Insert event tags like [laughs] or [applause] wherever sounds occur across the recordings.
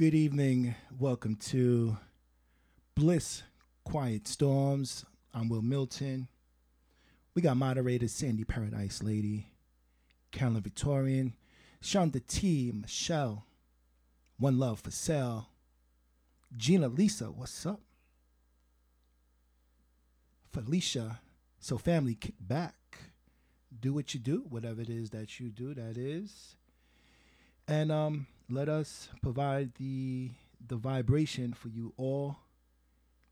Good evening. Welcome to Bliss Quiet Storms. I'm Wil Milton. We got moderators Sandy Paradise Lady, Carolyn Victorian, Shonda T, Michelle, One Love for Sale, Gina Lisa, what's up? Felicia, so family kick back. Do what you do, whatever it is that you do, that is. And um let us provide the the vibration for you all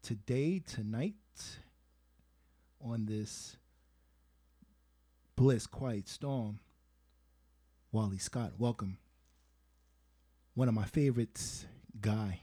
today, tonight, on this bliss quiet storm. Wally Scott, welcome. One of my favorites, Guy.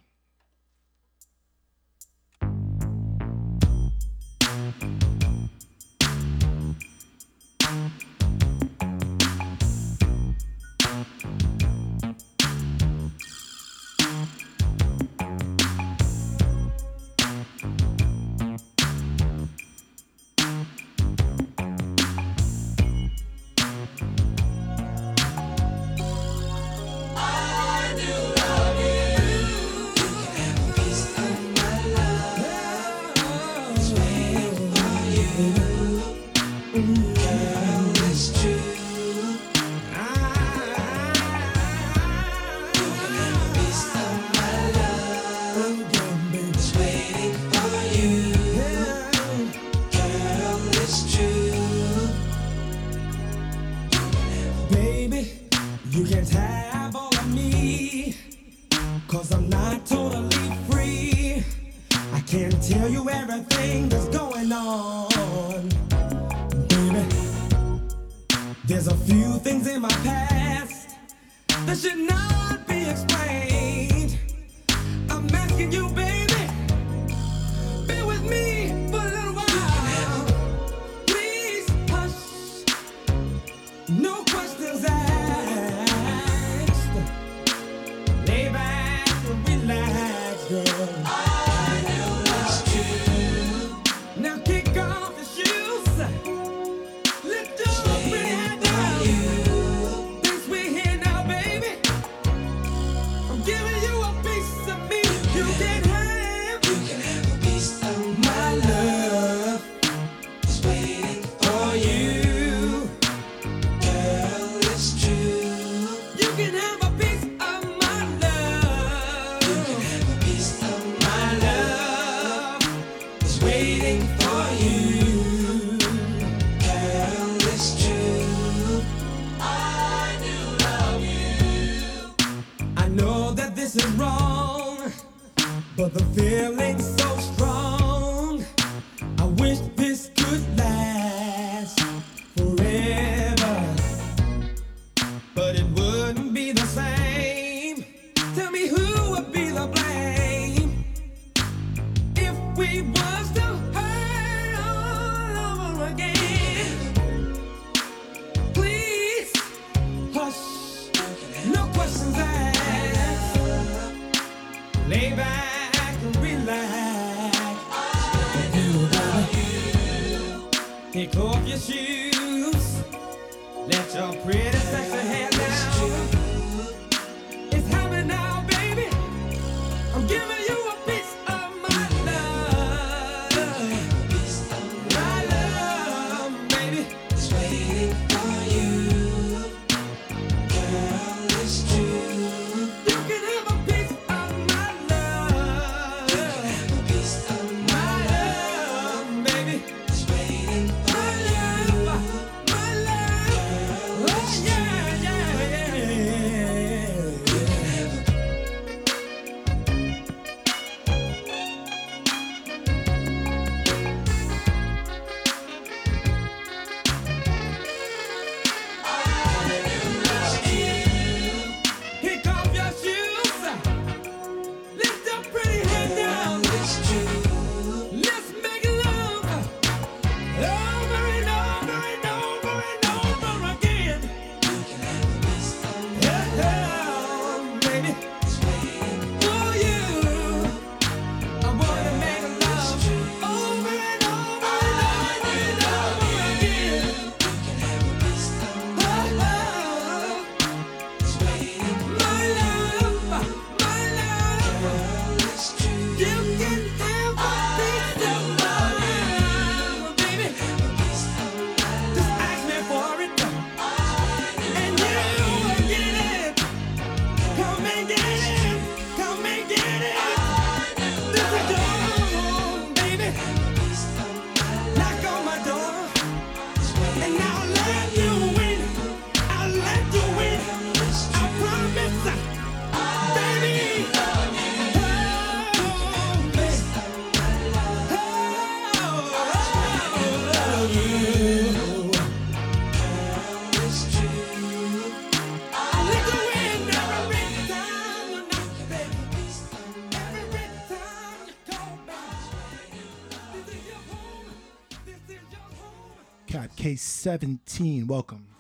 17. Welcome.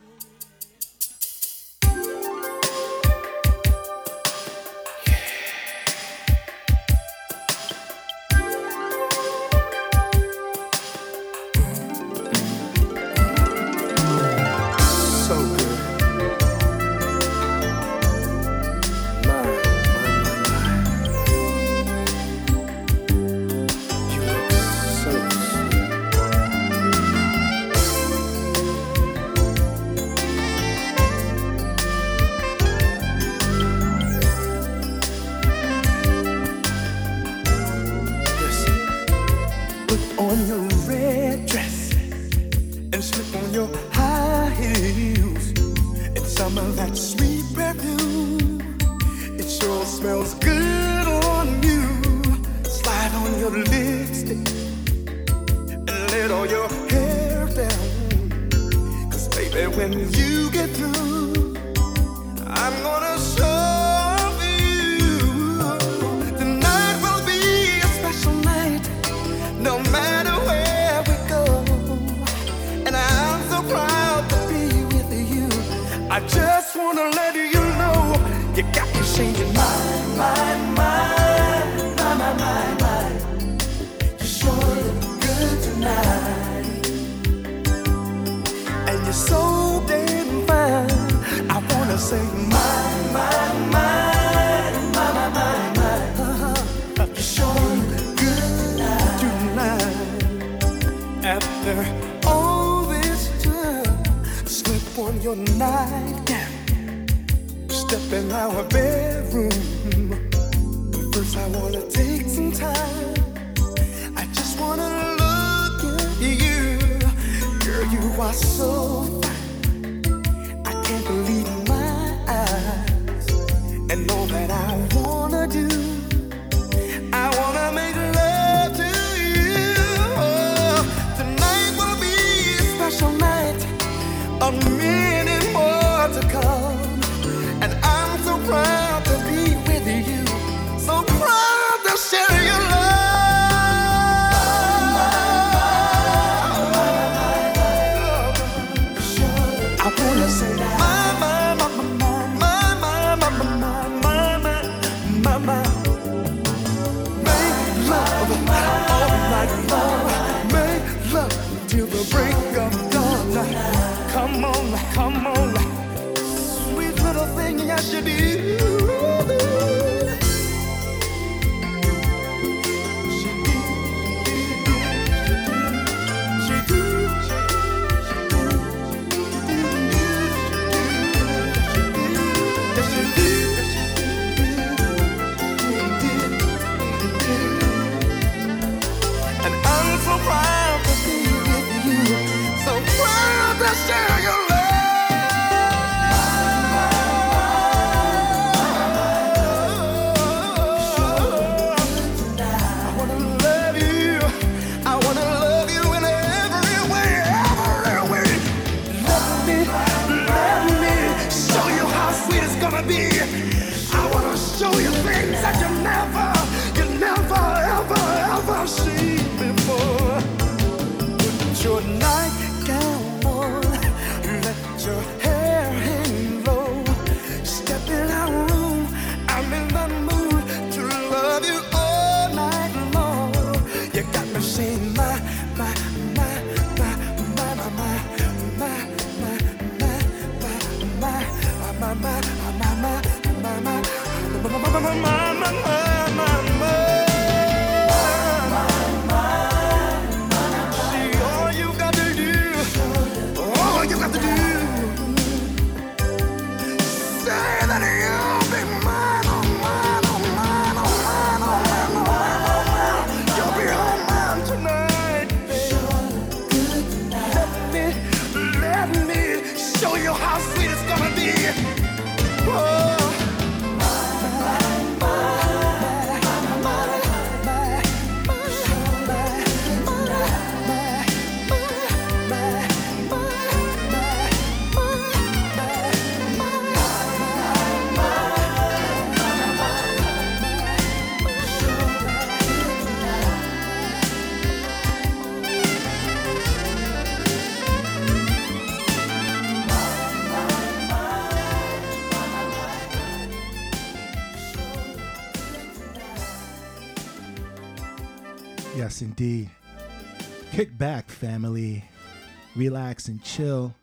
Relax and chill.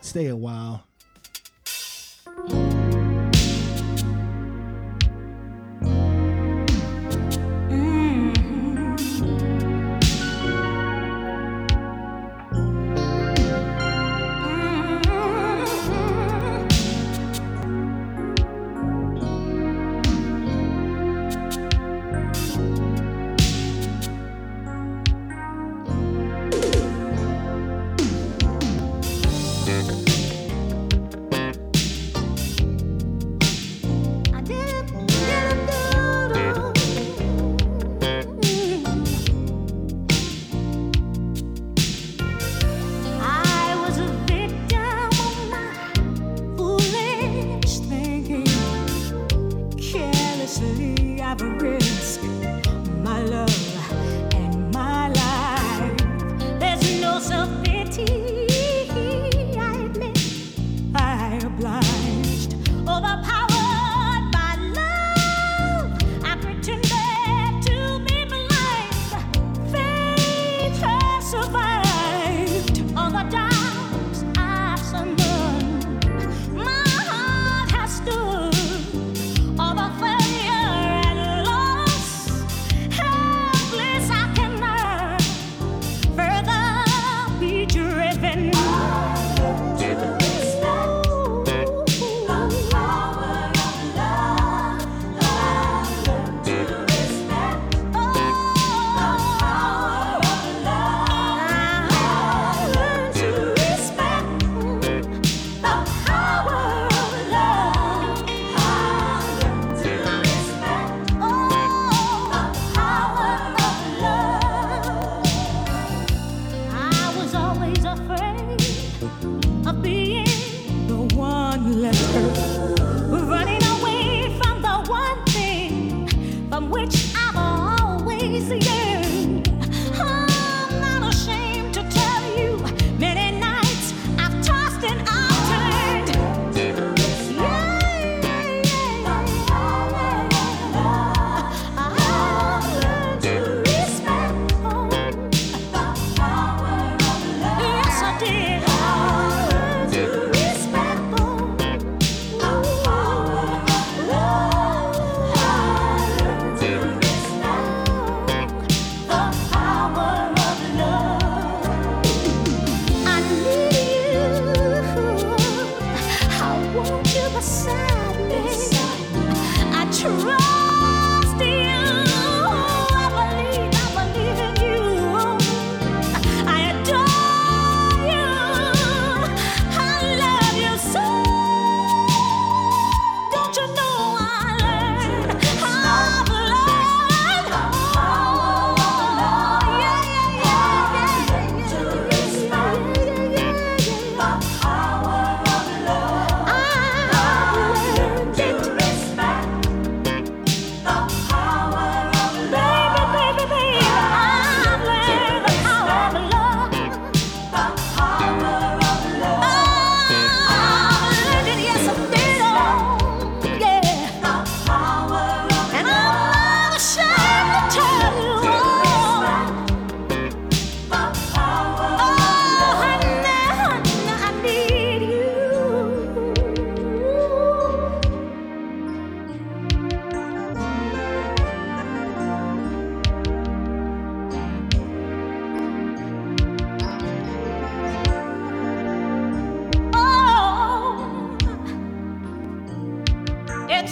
Stay a while.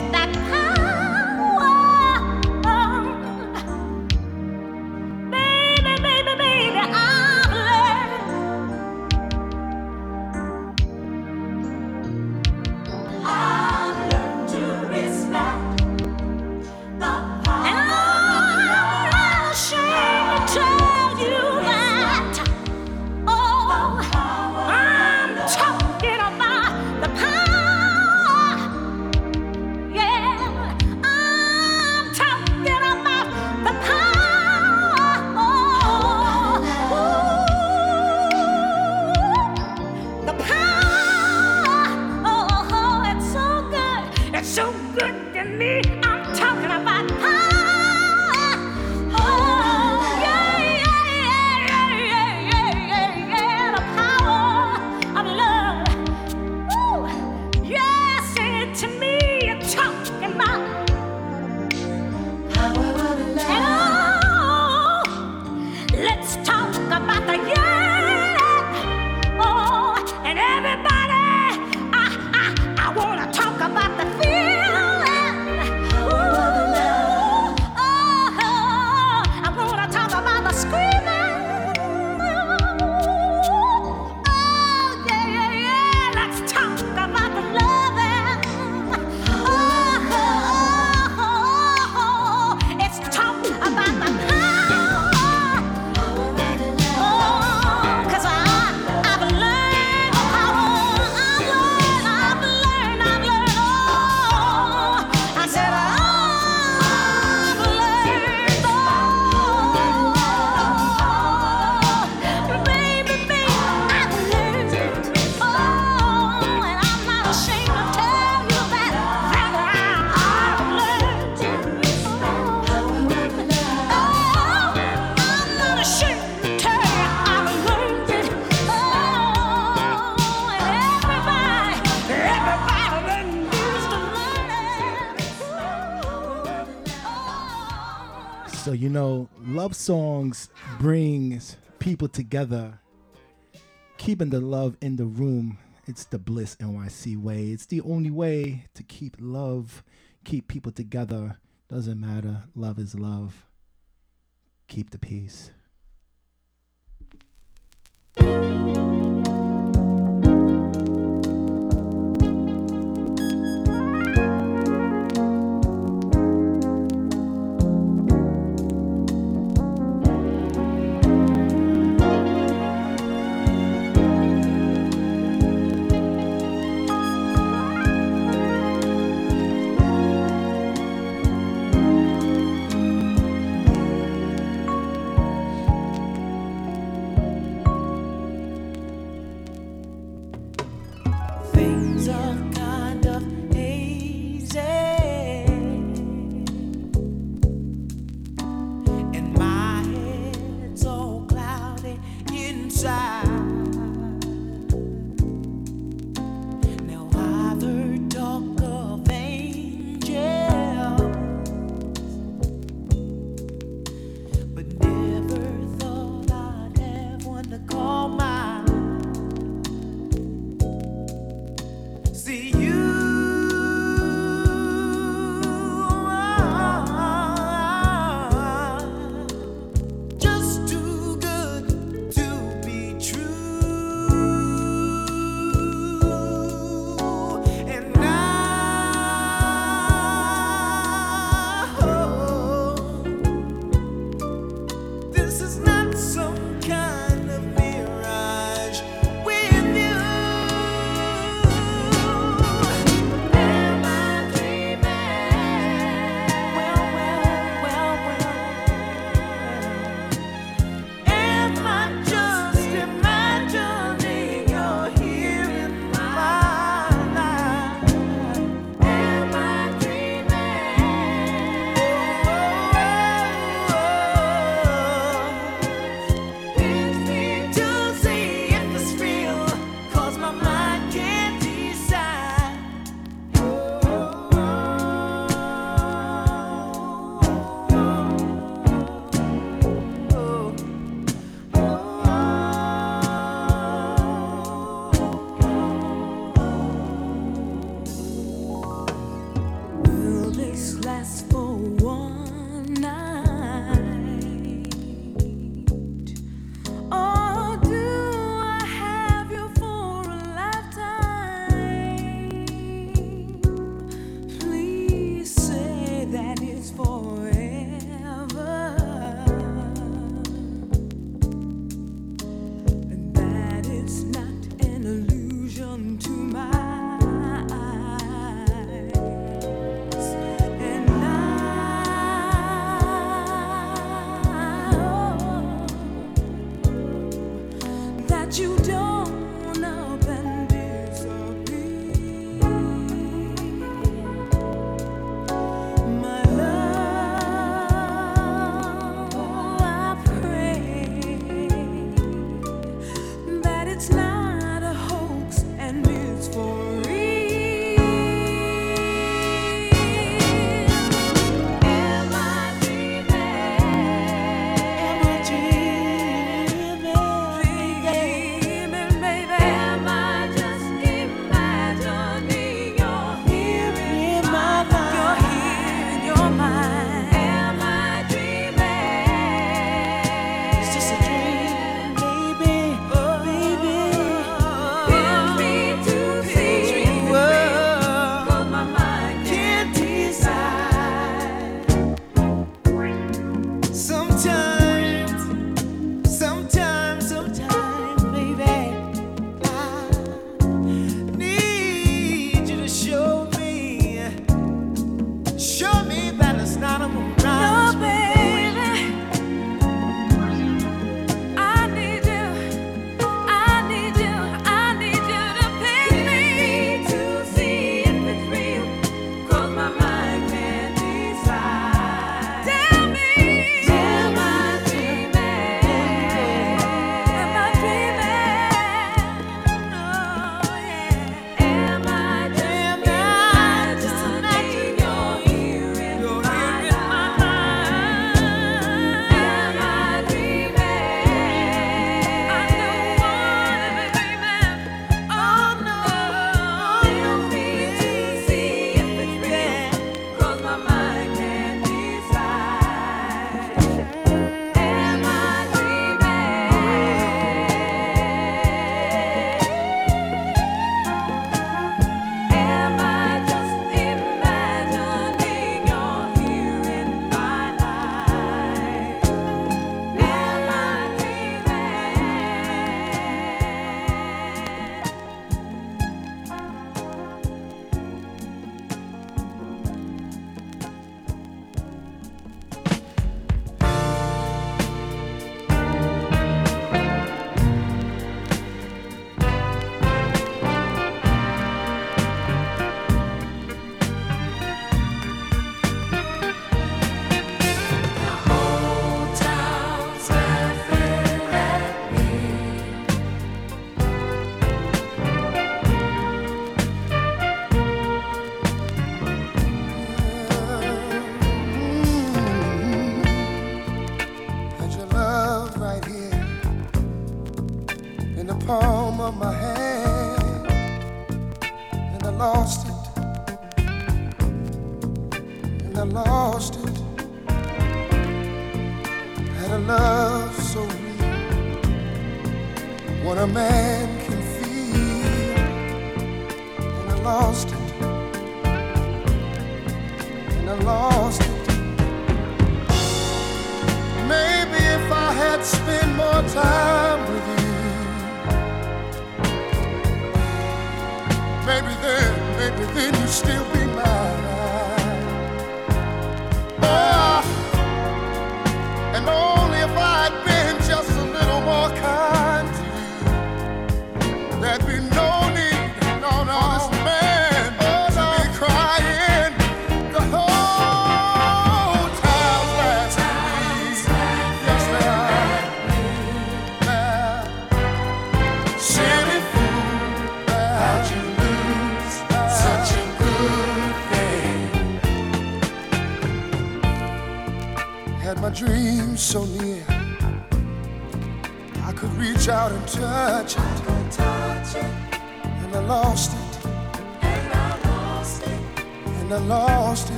Love people together, keeping the love in the room. It's the Bliss NYC way. It's the only way to keep love, keep people together. Doesn't matter. Love is love. Keep the peace.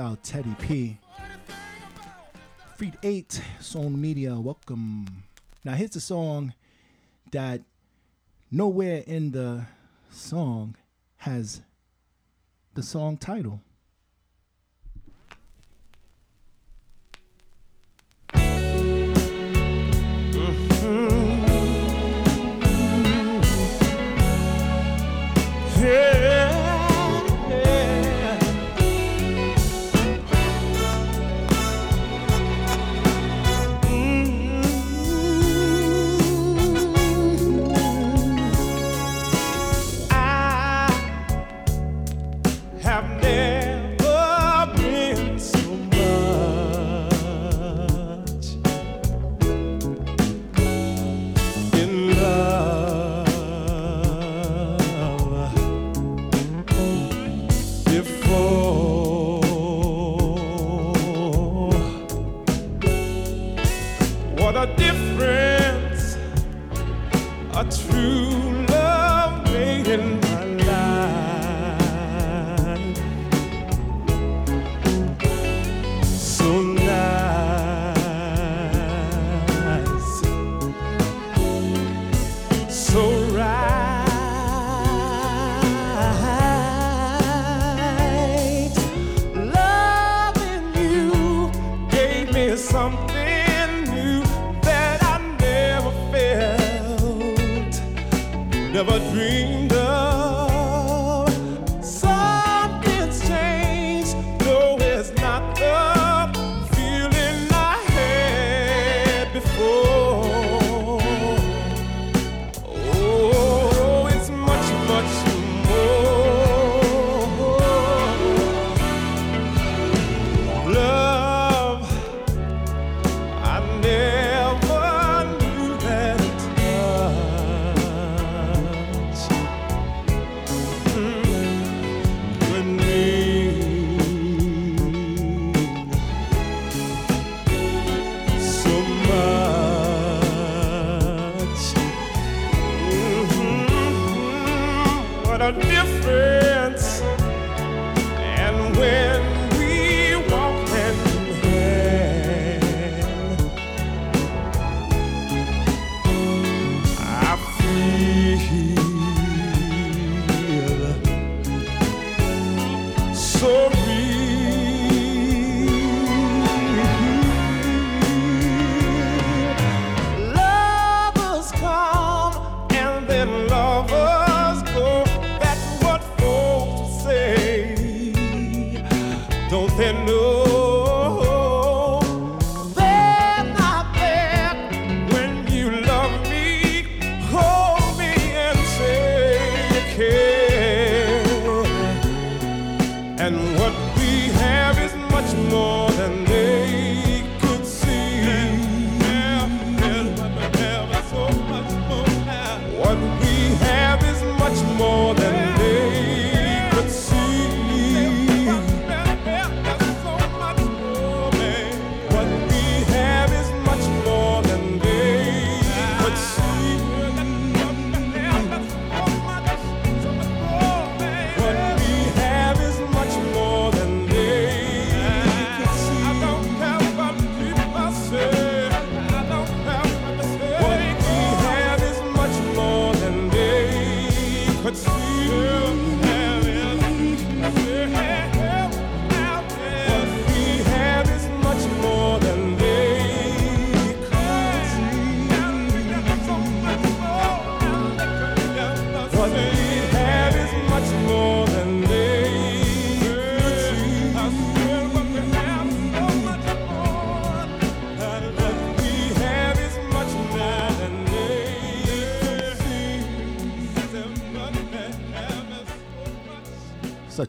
out Teddy P. Freed 8, Song Media, welcome. Now, here's a song that nowhere in the song has the song title. Mm-hmm. Yeah.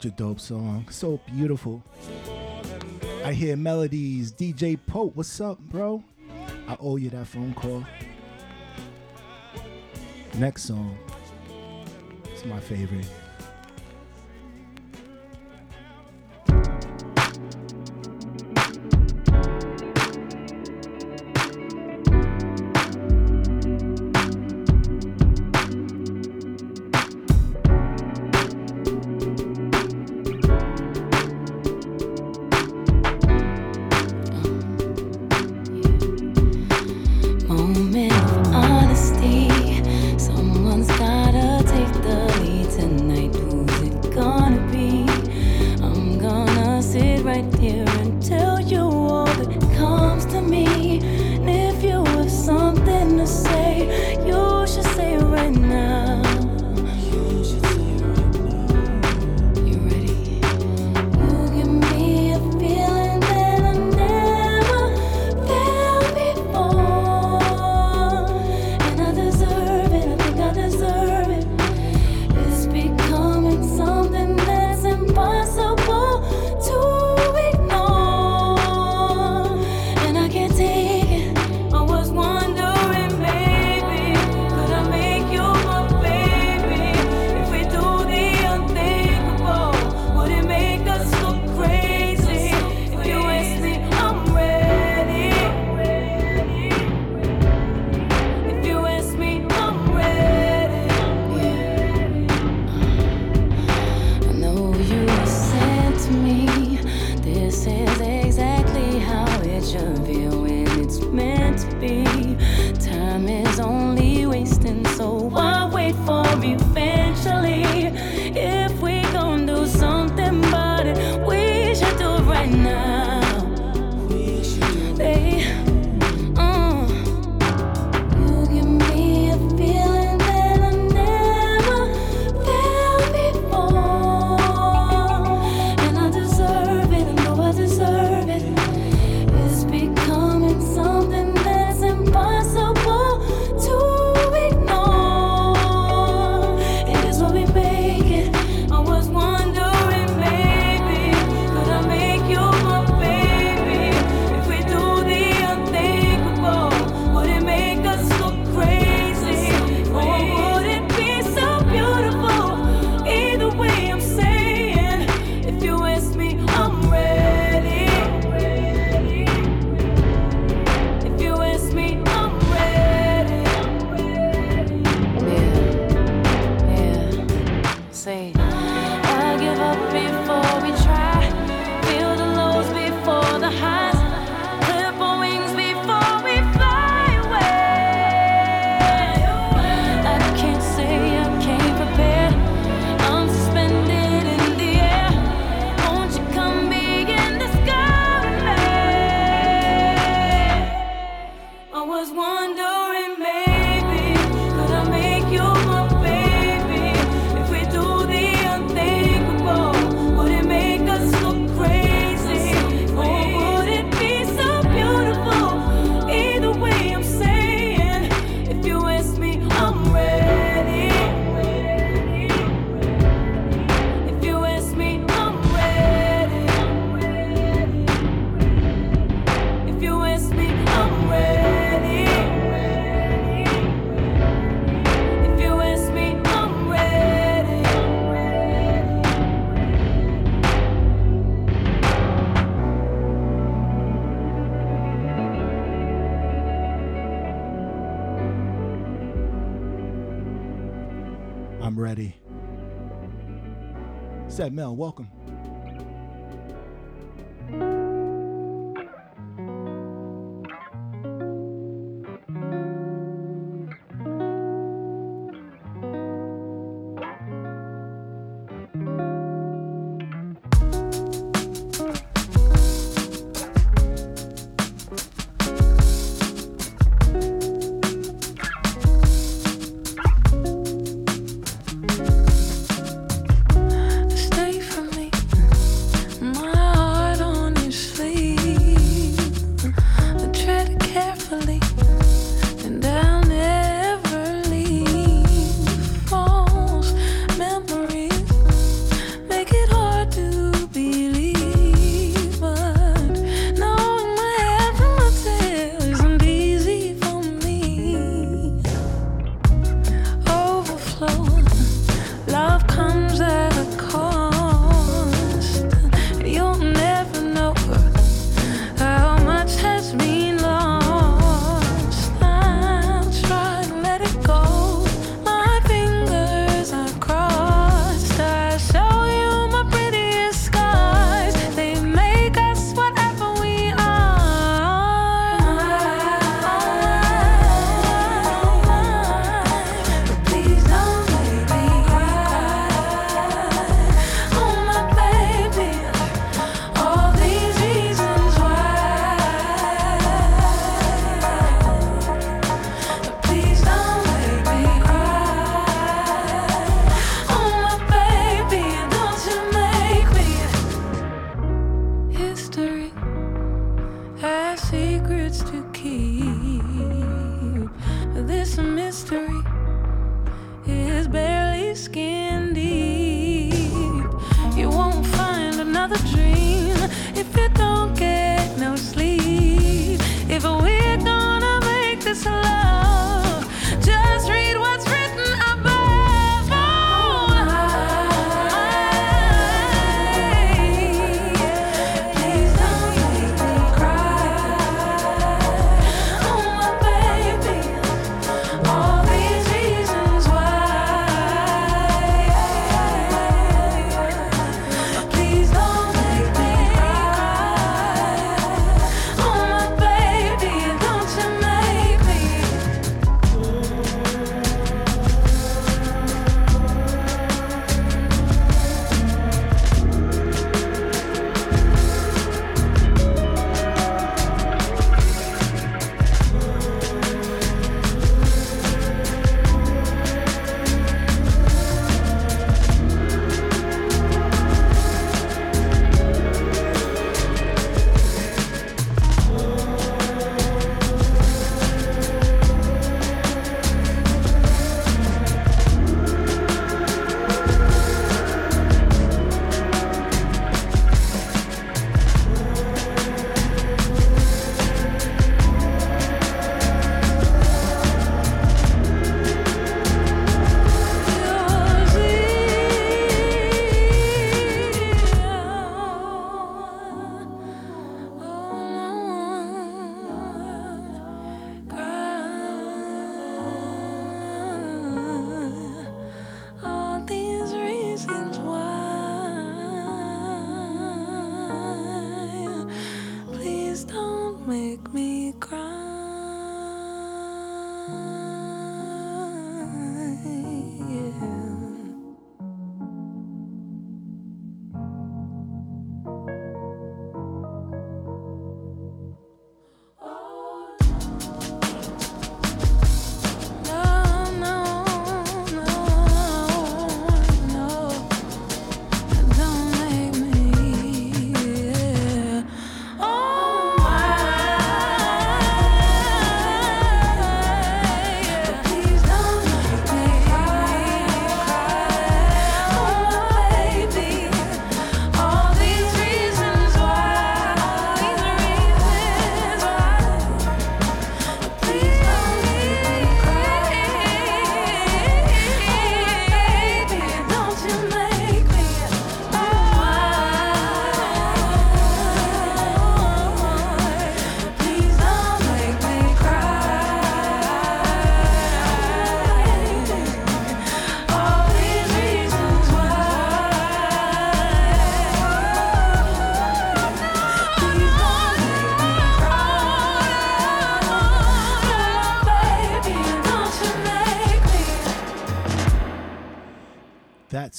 such a dope song. So beautiful. I hear melodies. DJ Pope, what's up, bro? I owe you that phone call. Next song. It's my favorite.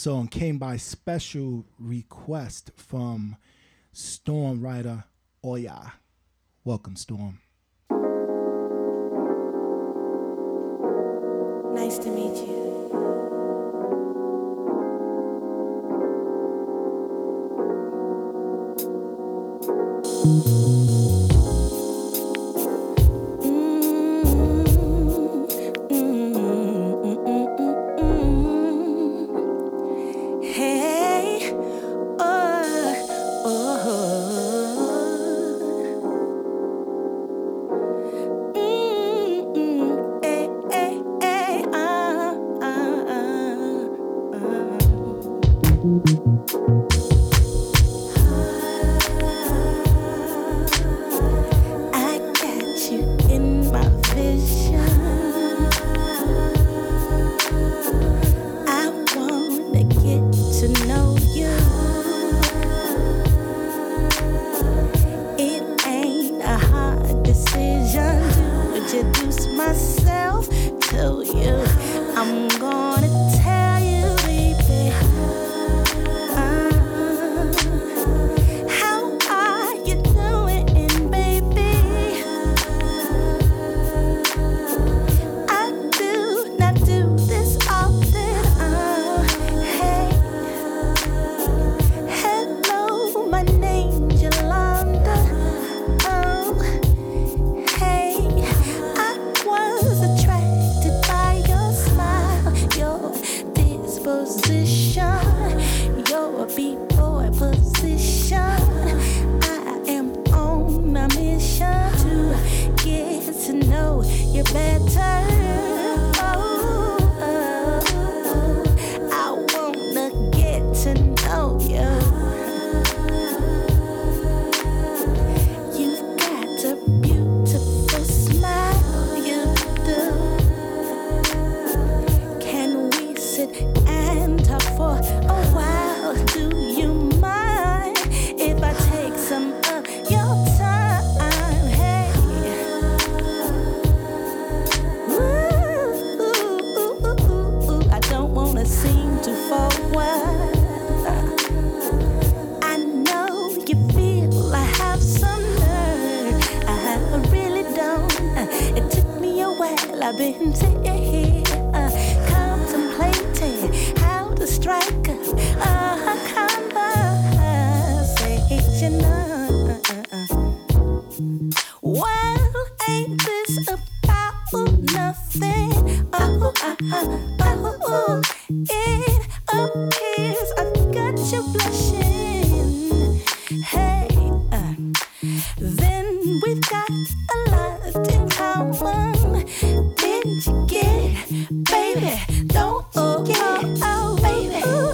So and came by special request from Storm Rider Oya. Welcome, Storm. Nice to meet you. baby, don't forget, oh, baby.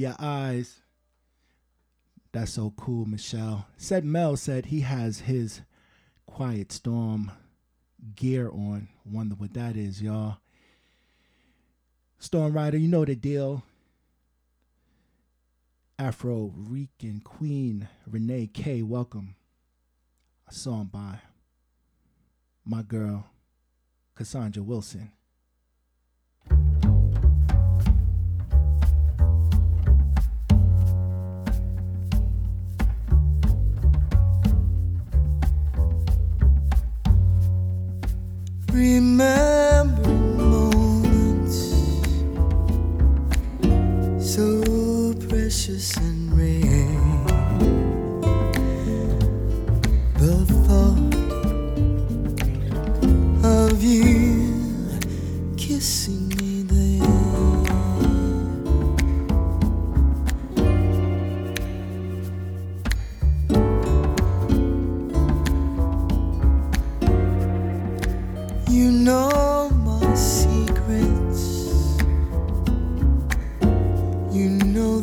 Your eyes. That's so cool, Michelle. Said Mel said he has his Quiet Storm gear on. Wonder what that is, y'all. Storm Rider, you know the deal. Afro Rican Queen Renee K, welcome. A song by my girl Cassandra Wilson. Remembering moments so precious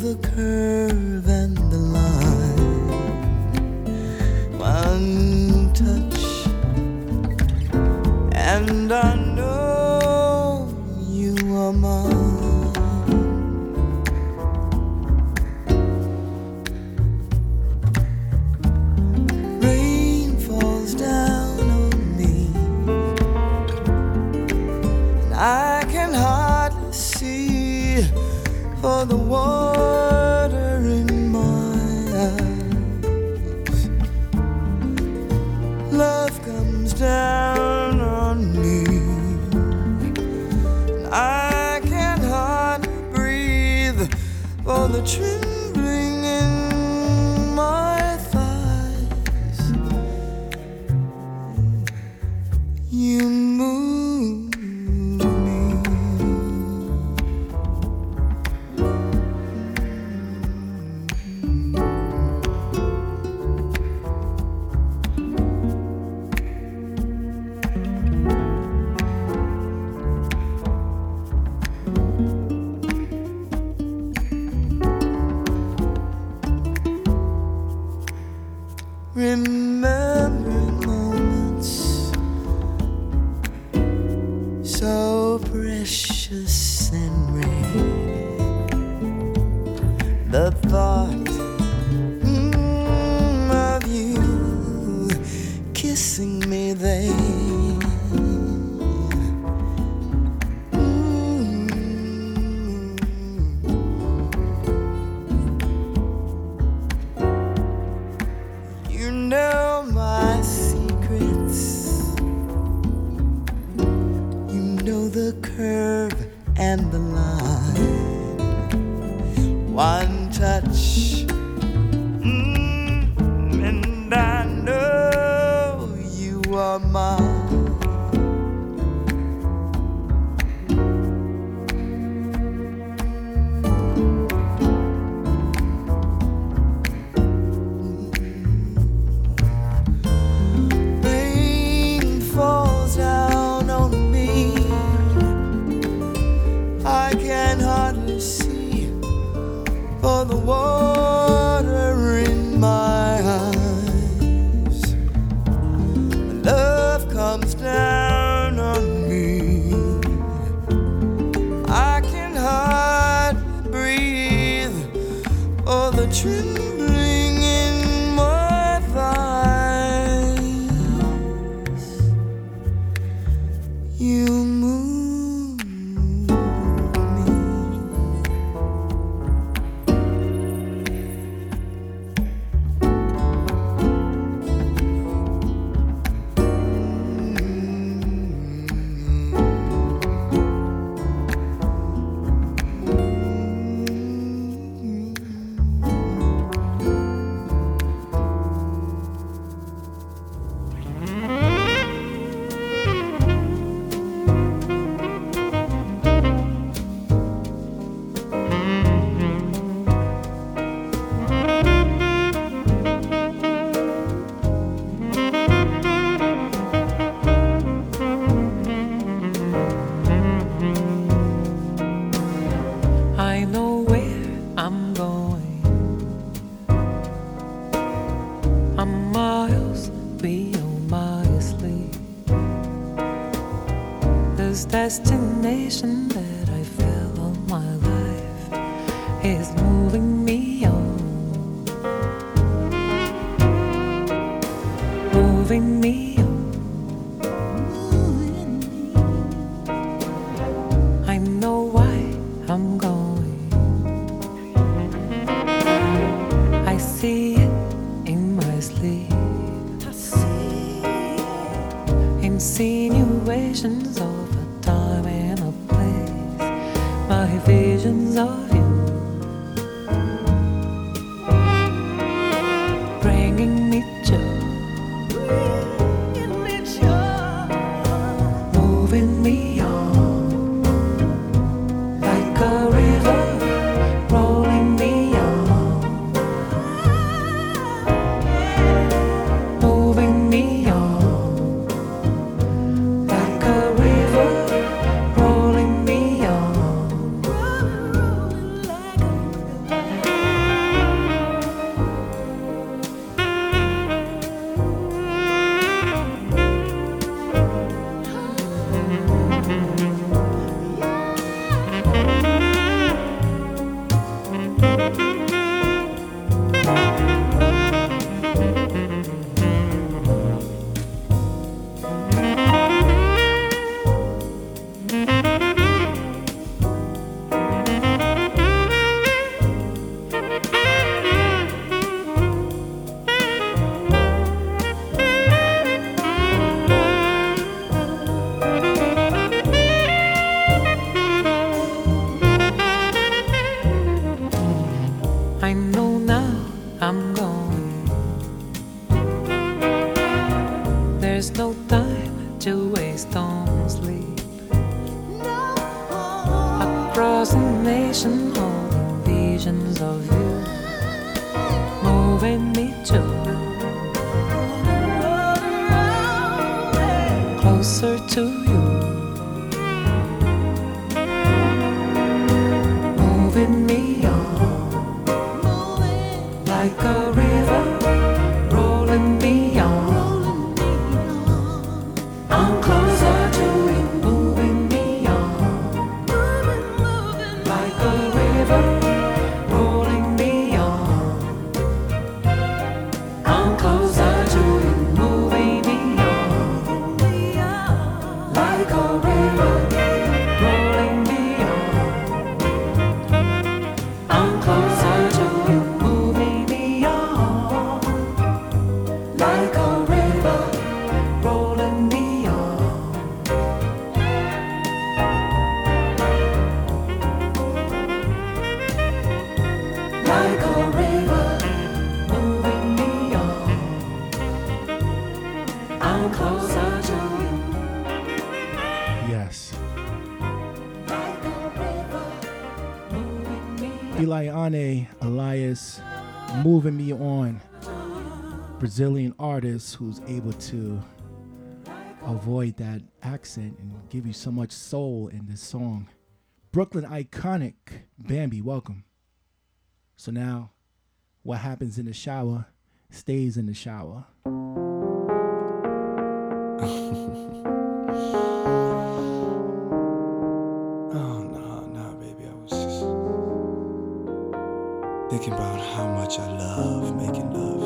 the curve and the line. One touch, and I know you are mine. Rain falls down on me. And I can hardly see for the water moving me on Brazilian artists who's able to avoid that accent and give you so much soul in this song. Brooklyn iconic Bambi, welcome. So now, what happens in the shower stays in the shower. [laughs] oh no, no, baby, I was just thinking about how much I love making love.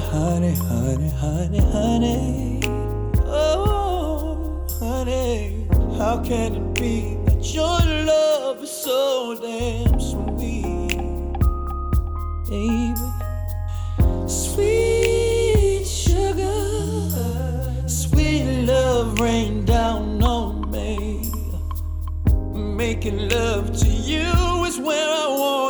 honey, honey, honey, honey. Oh, honey, how can it be that your love is so damn sweet, baby? Sweet sugar, sweet love rain down on me. Making love to you is where I want.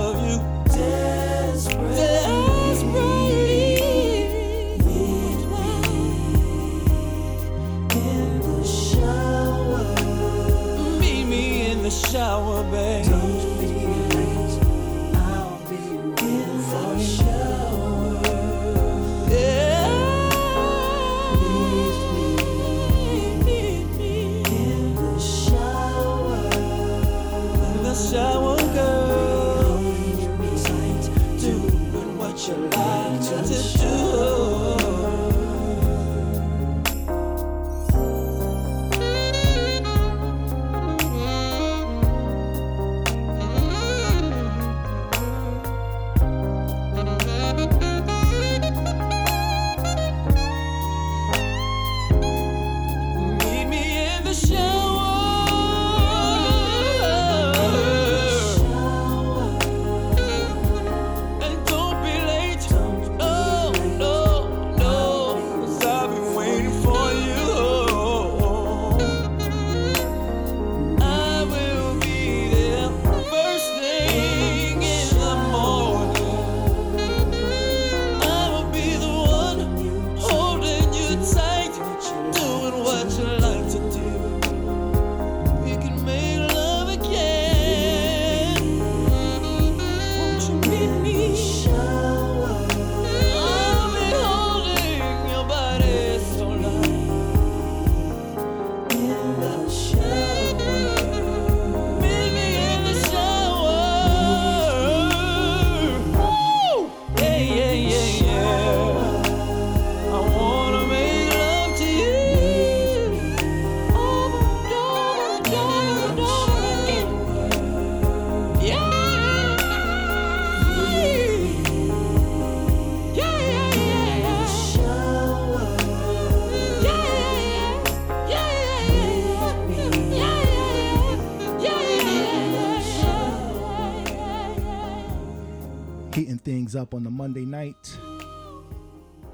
up on the Monday night.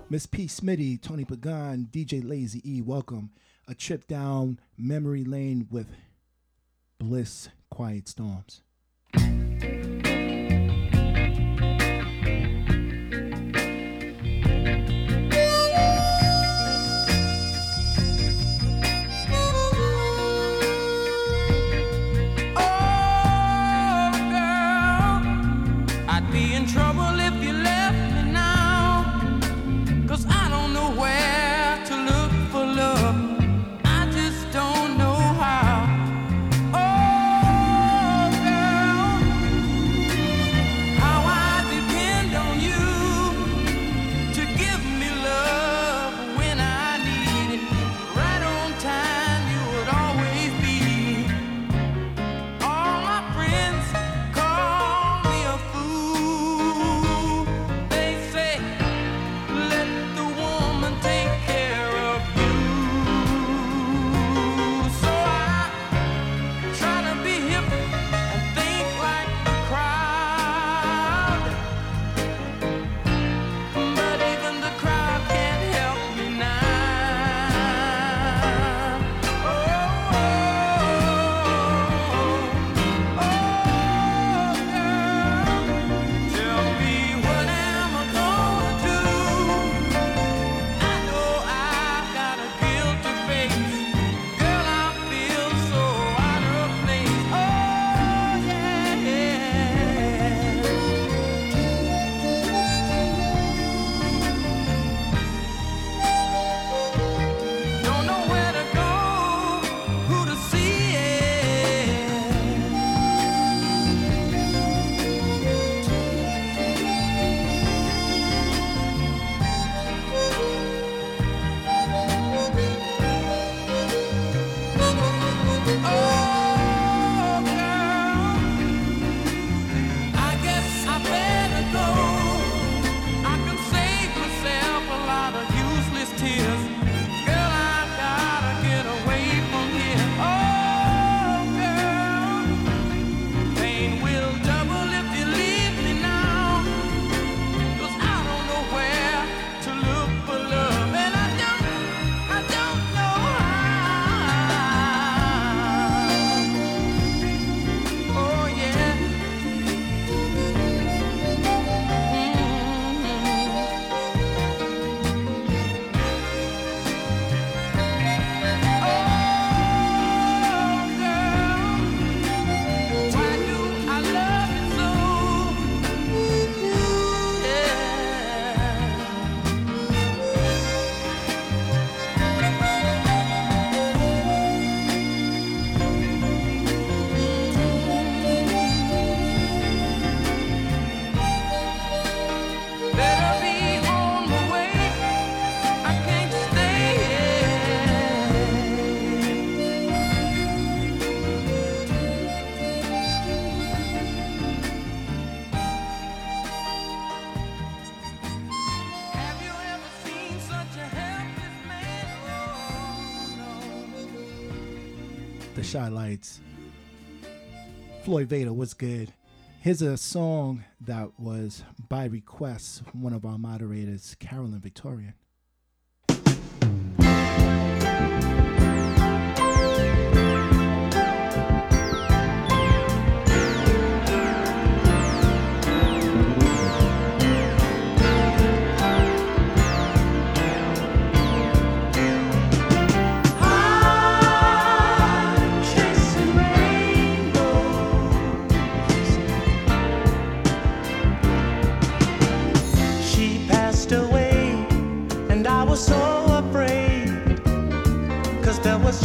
Miss P. Smitty, Tony Pagan, DJ Lazy E, welcome. A trip down memory lane with Bliss Quiet Storms. Fresh lights. Floyd Veda, was good? Here's a song that was by request from one of our moderators, Carolyn Victorian.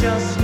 just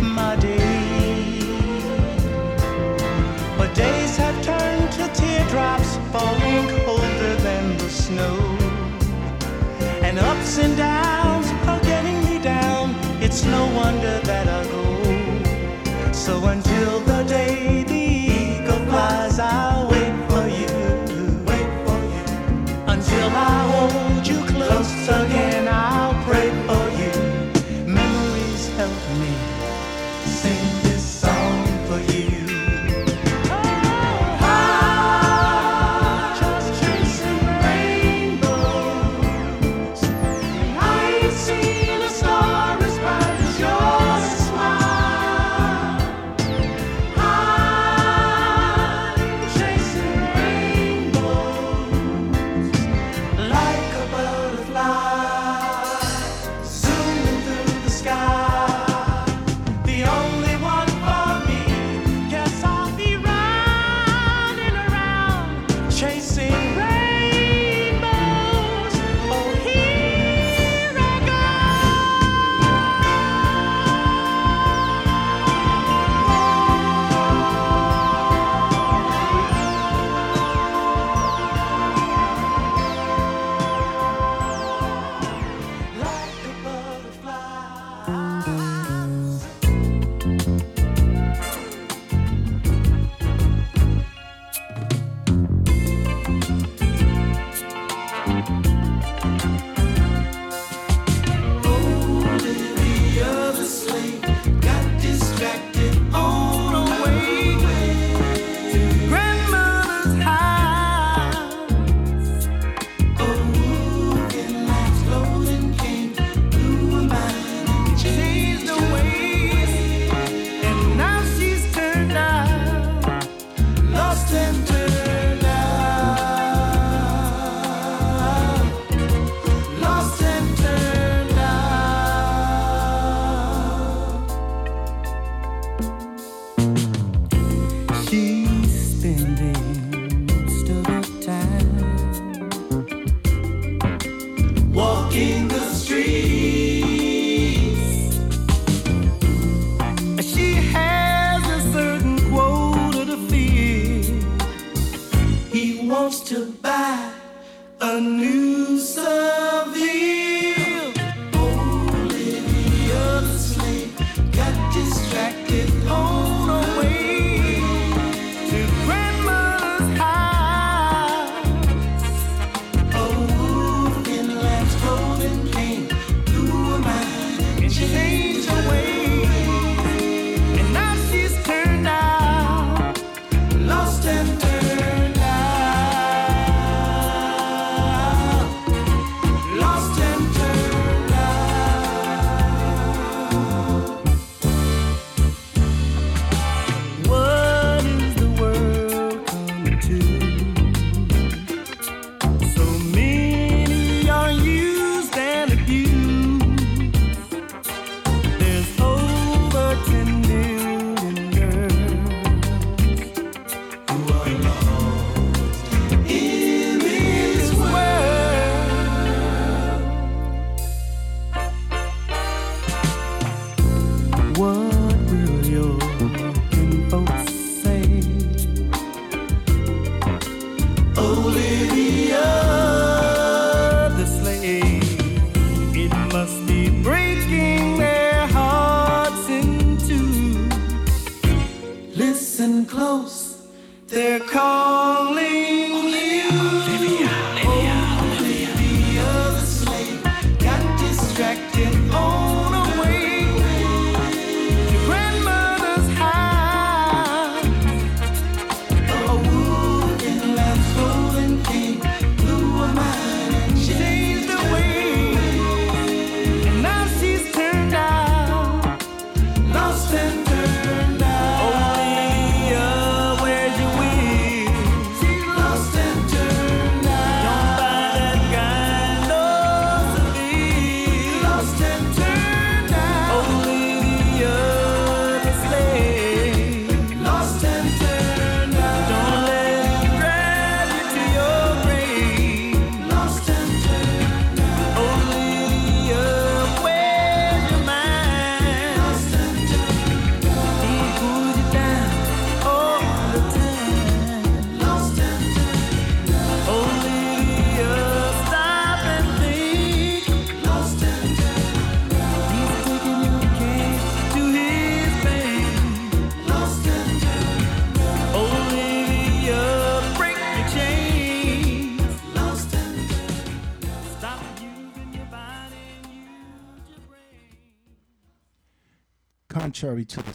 my day. But days have turned to teardrops falling colder than the snow. And ups and downs are getting me down. It's no wonder that I go. So until the day.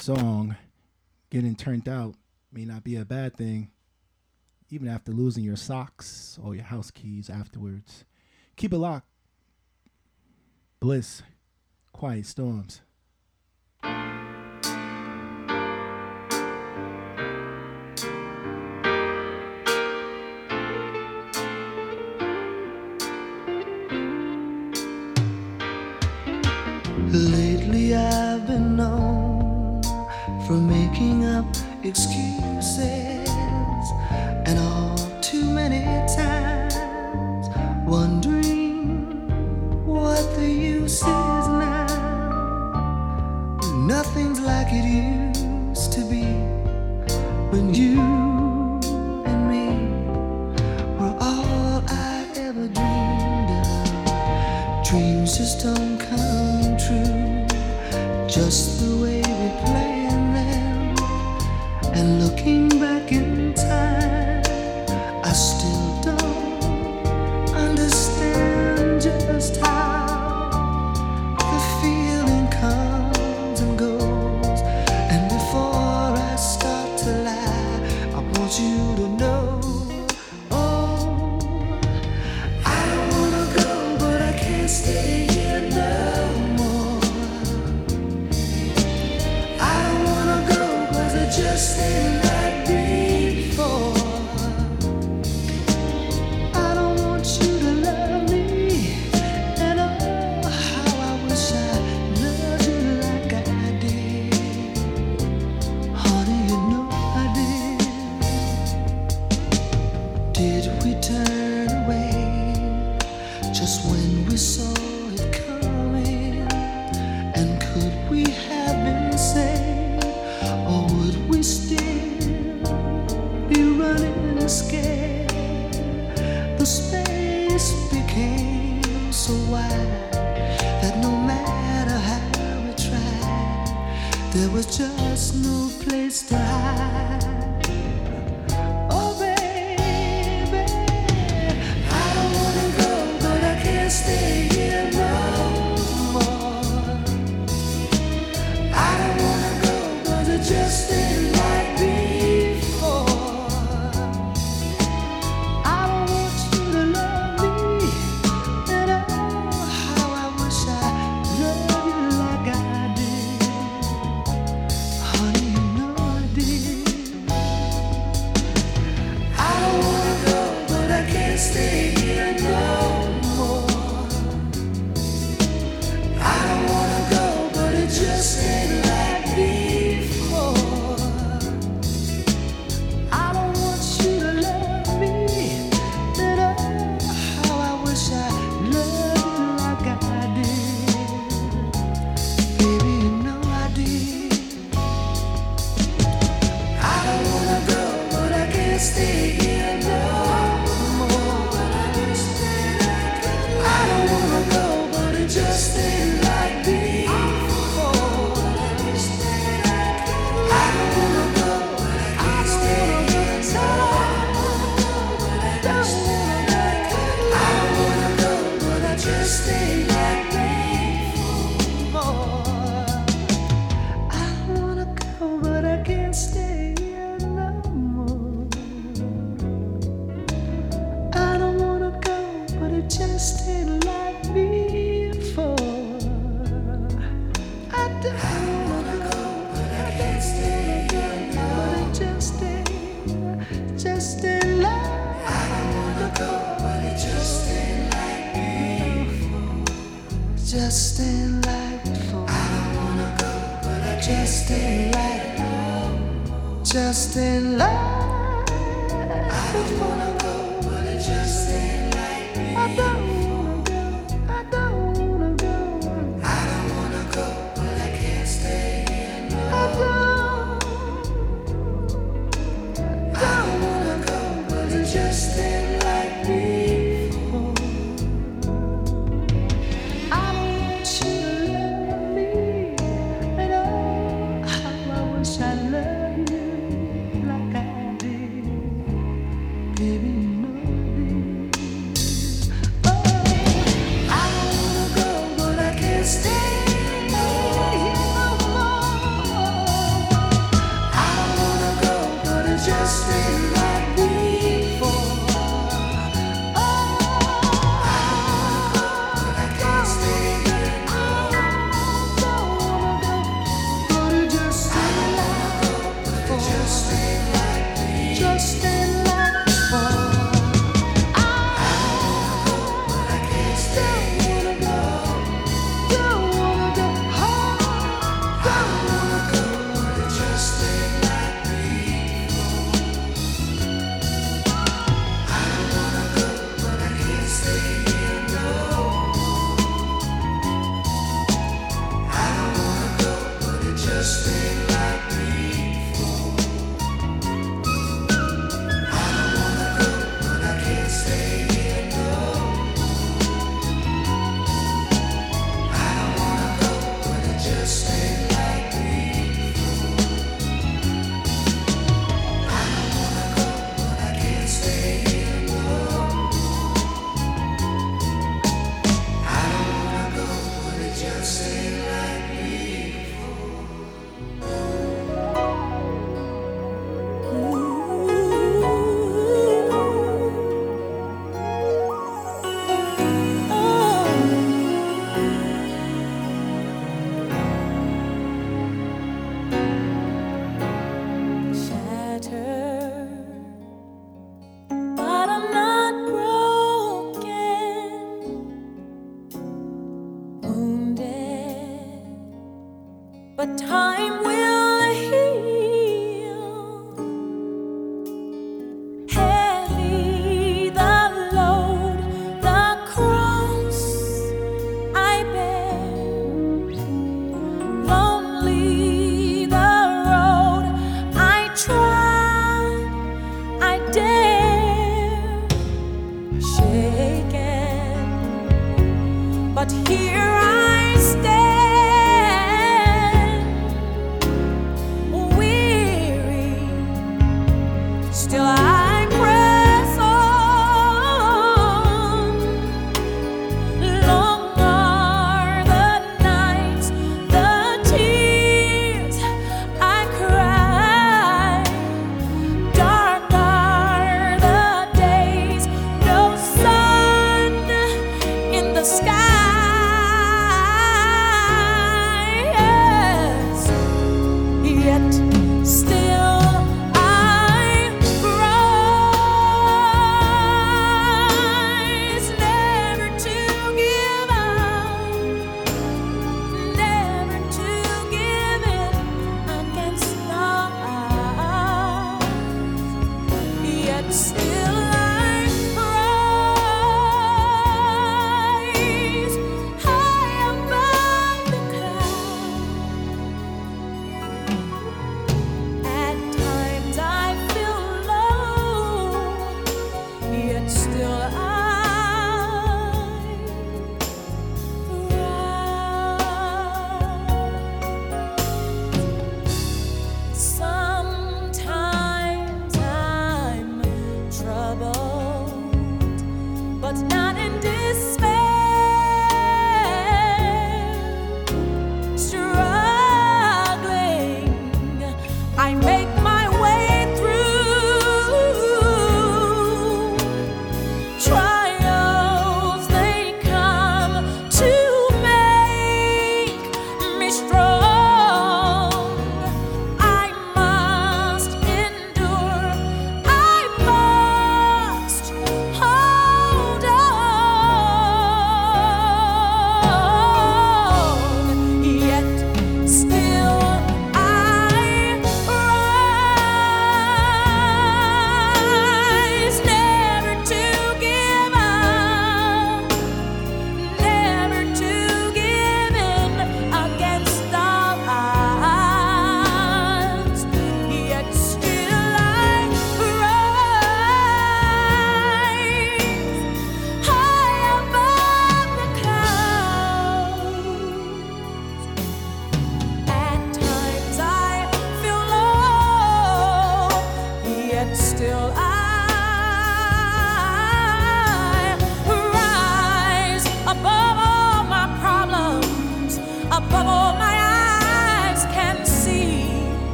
song, getting turned out may not be a bad thing, even after losing your socks or your house keys afterwards. Keep it locked. Bliss, Quiet Storms. Lately I've been known from making up excuses and all too many times wondering what the use is now. Nothing's like it used to be when you and me were all I ever dreamed of. Dreams just don't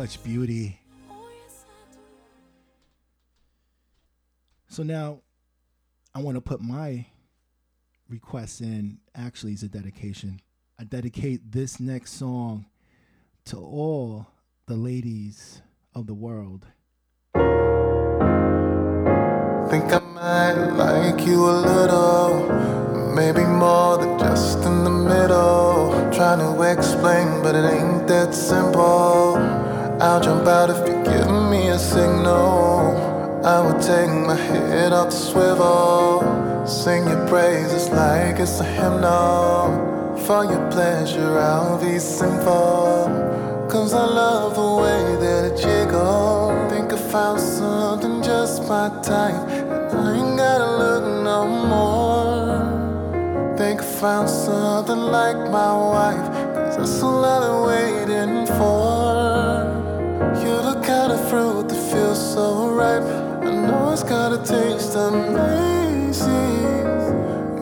Such beauty. So now I want to put my request in. Actually, it's a dedication. I dedicate this next song to all the ladies of the world. Think I might like you a little, maybe more than just in the middle. Trying to explain, but it ain't that simple. I'll jump out if you give me a signal. I will take my head off the swivel, sing your praises like it's a hymnal. For your pleasure, I'll be simple. Cause I love the way that it jiggles. Think I found something just my type. I ain't gotta look no more. Think I found something like my wife. Cause that's all I've been waiting for. You're the kind of fruit that feels so ripe. I know it's got a taste amazing.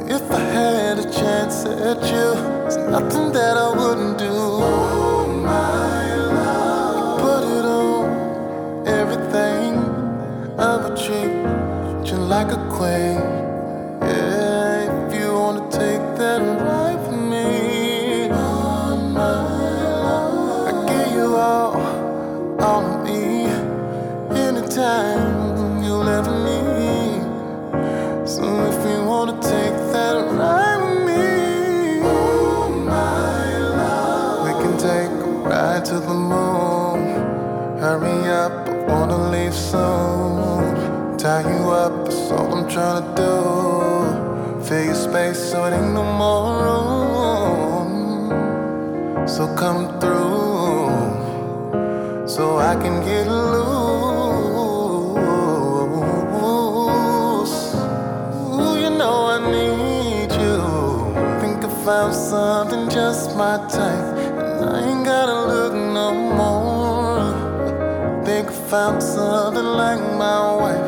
If I had a chance at you, there's nothing that I wouldn't do. Oh my love, put it on everything. I would treat you like a queen. That's all I'm trying to do. Fill your space so it ain't no more room. So come through, so I can get loose. Ooh, you know I need you. Think I found something just my type, and I ain't gotta look no more. Think I found something like my wife,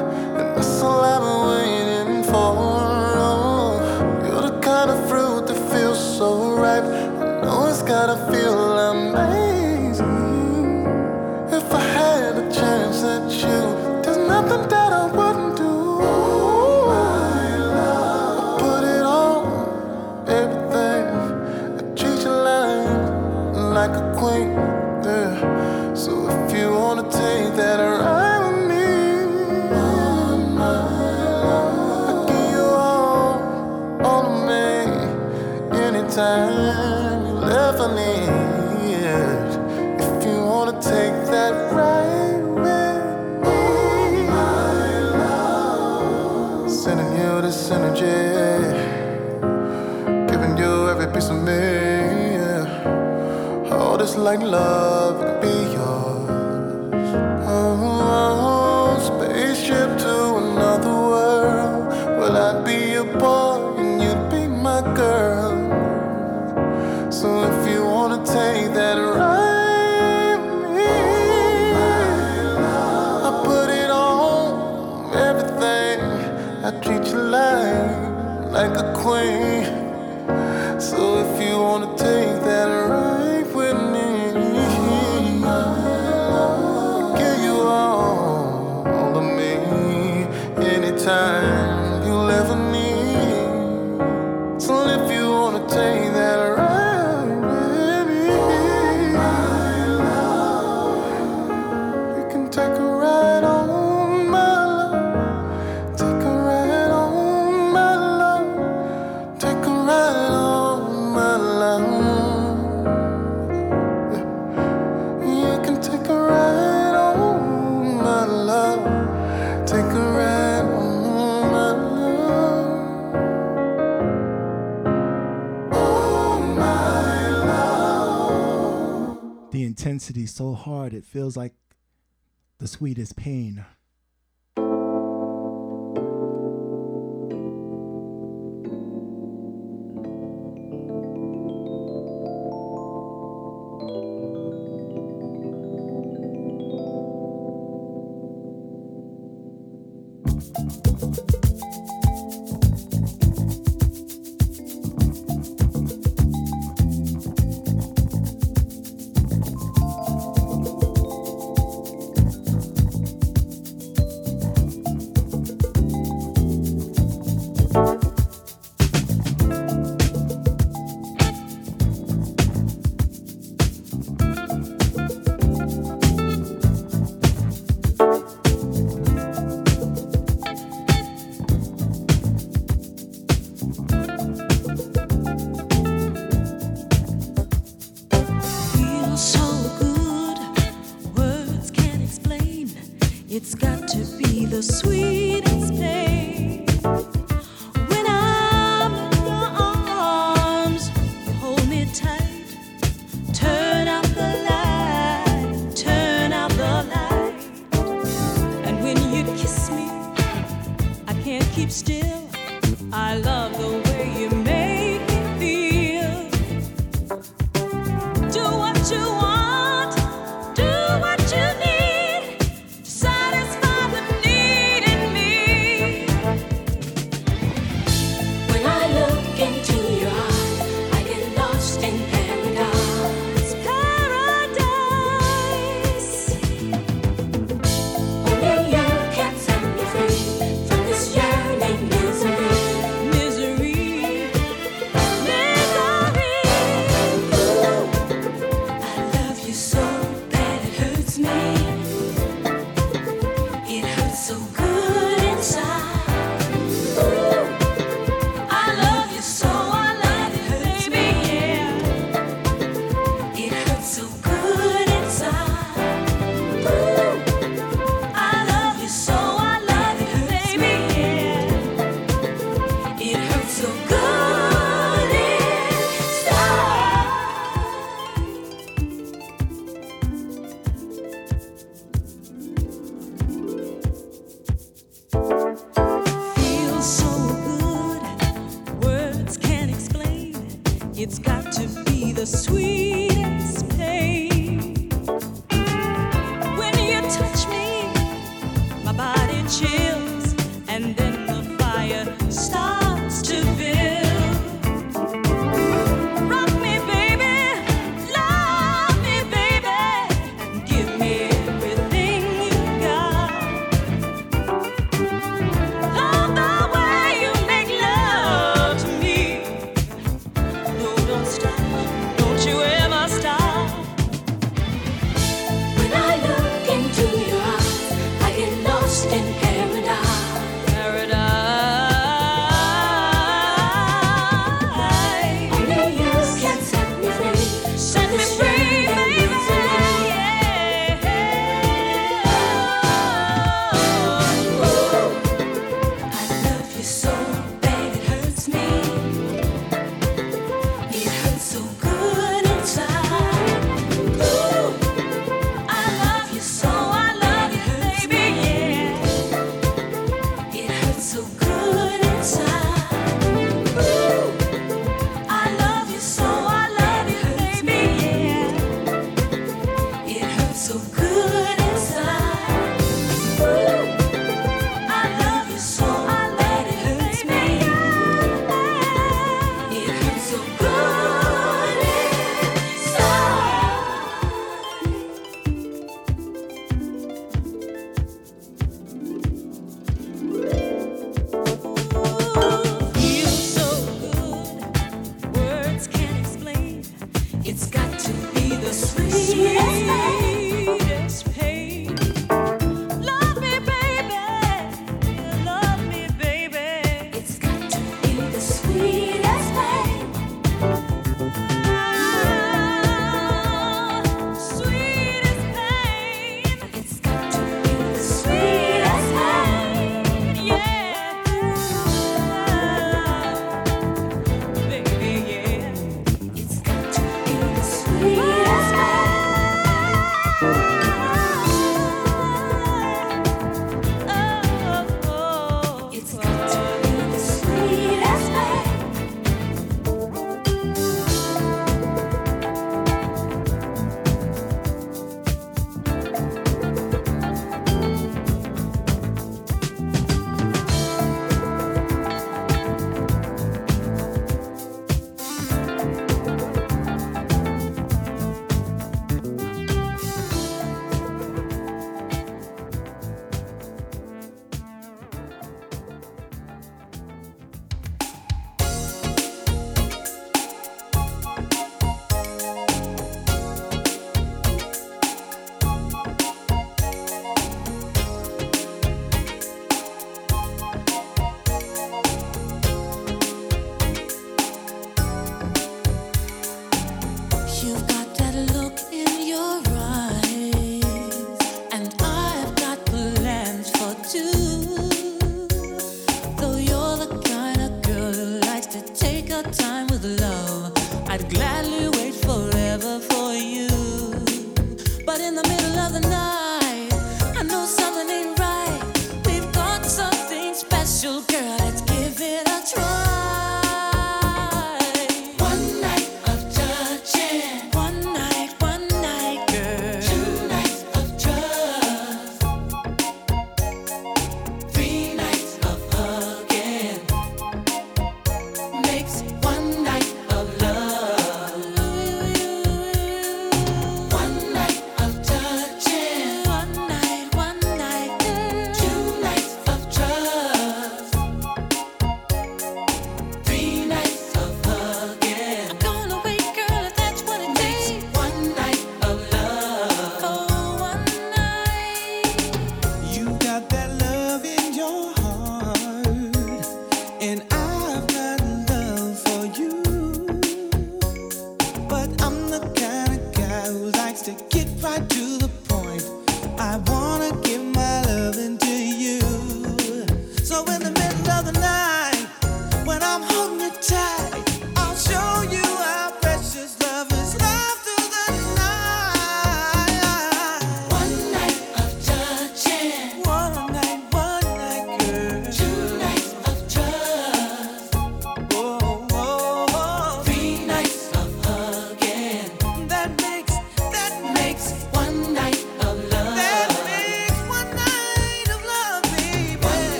anytime you ever need. If you wanna take that ride with me, sending you this energy, giving you every piece of me. yeah. All this like love hard it feels like the sweetest pain.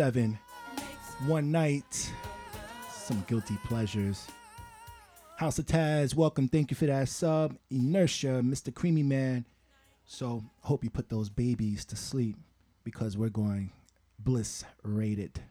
7. One night. Some guilty pleasures. House of Taz, welcome. Thank you for that sub. Inertia, Mr. Creamy Man. So, hope you put those babies to sleep because we're going bliss rated.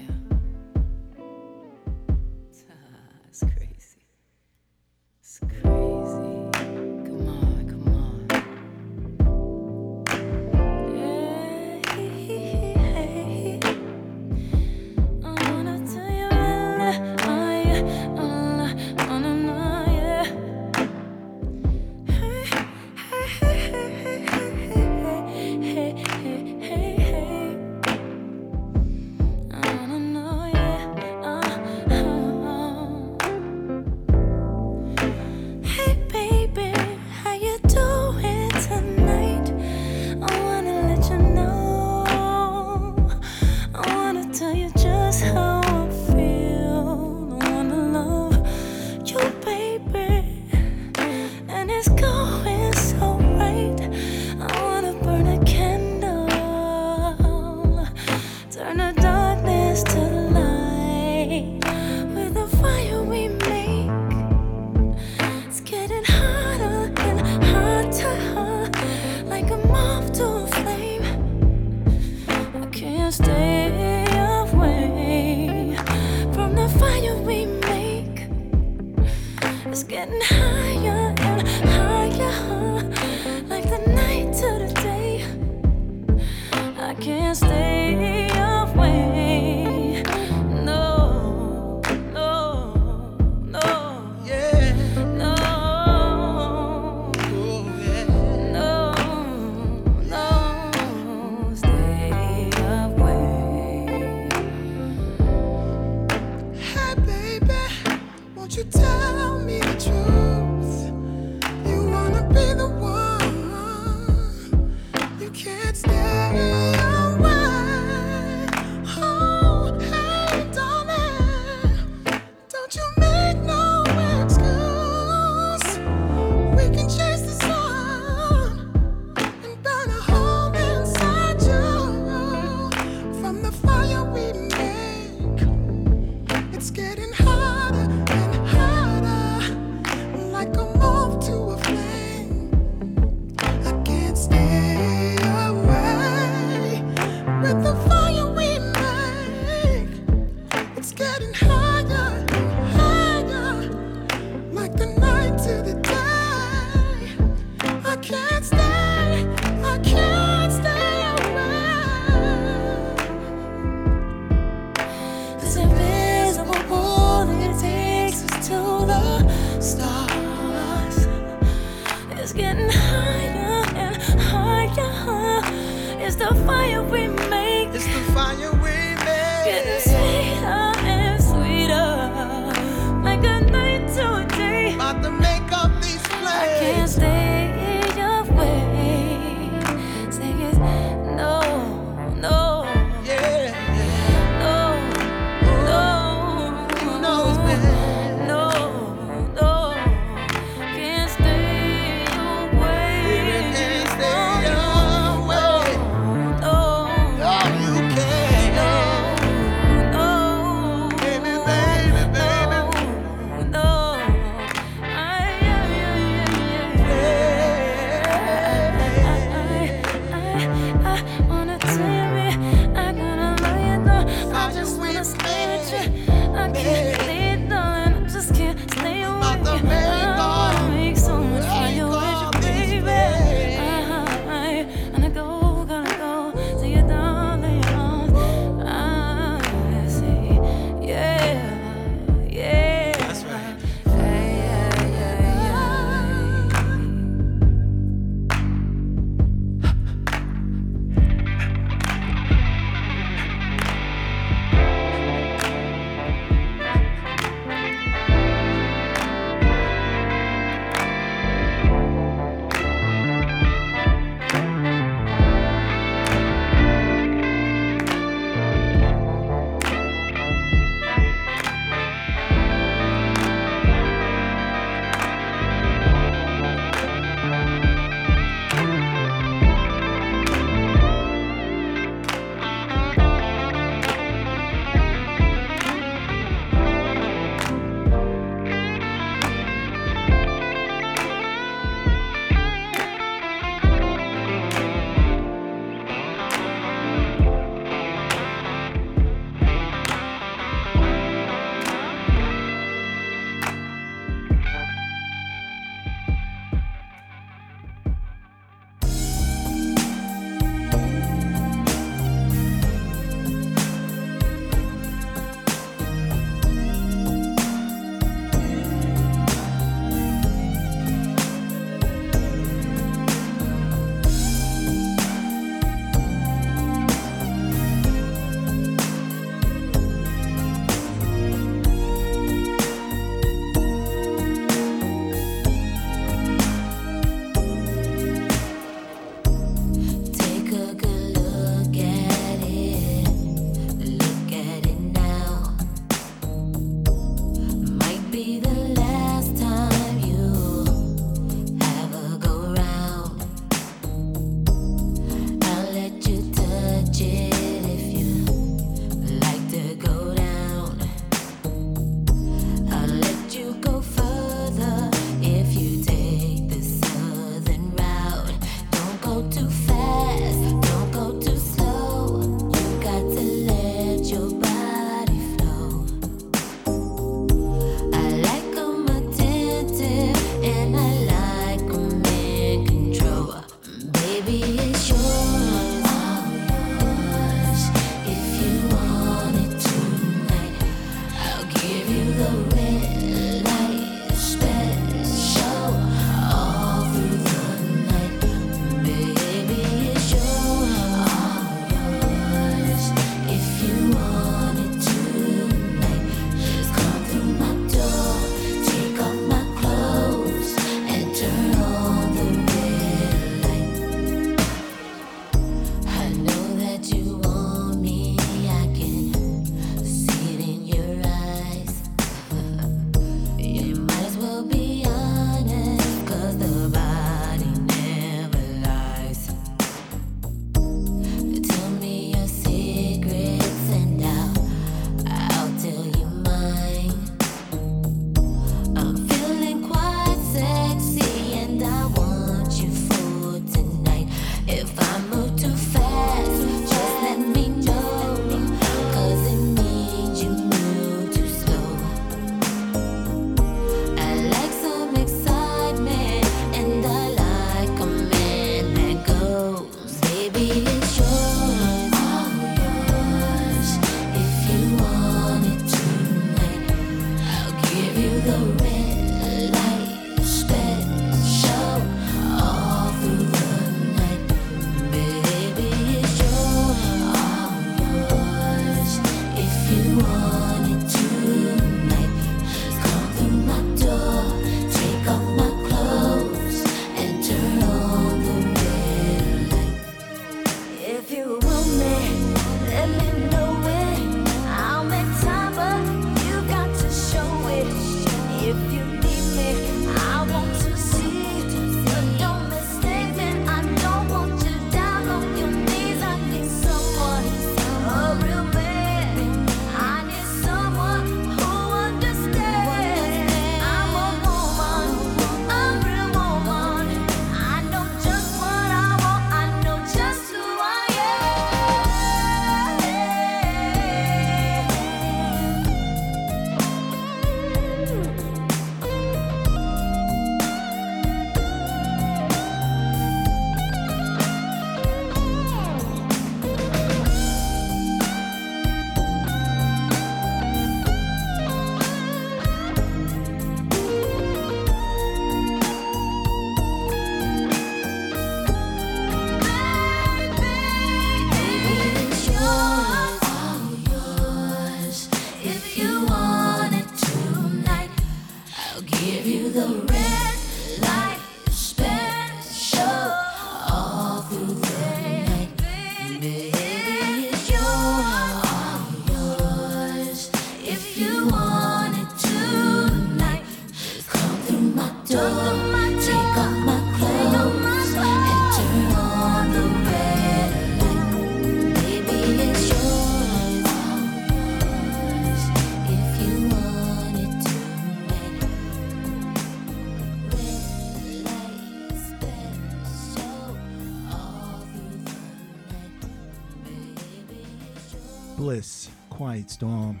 Storm.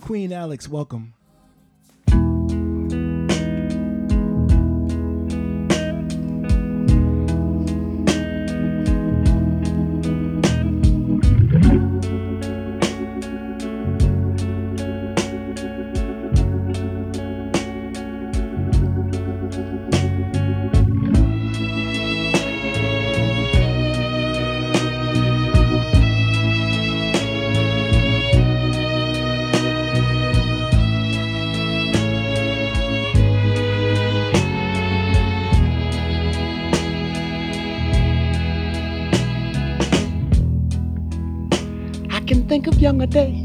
Queen Alex, welcome. Think of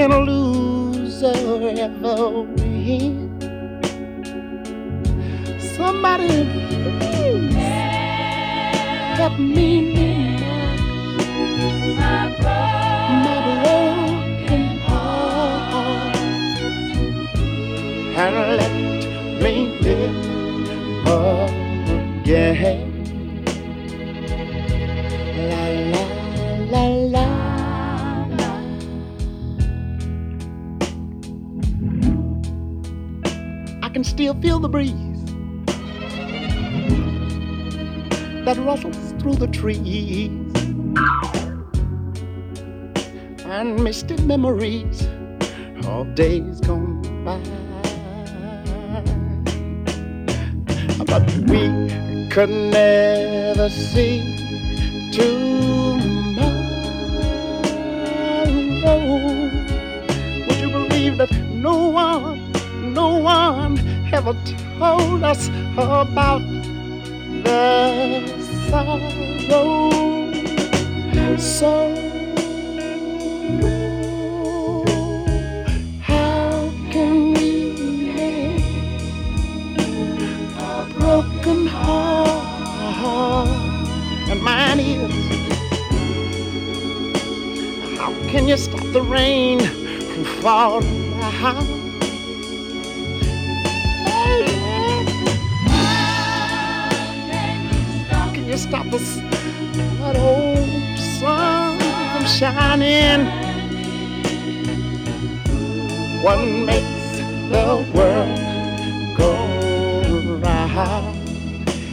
can a loser ever win? Somebody please help me mend my broken heart and let me live again. Still feel the breeze that rustles through the trees and misty memories of days gone by. But we could never see tomorrow. Would you believe that no one, no one ever told us about the sorrow? So how can we mend a broken heart? And mine is how can you stop the rain from falling stop this that old sun from shining? What makes the world go round?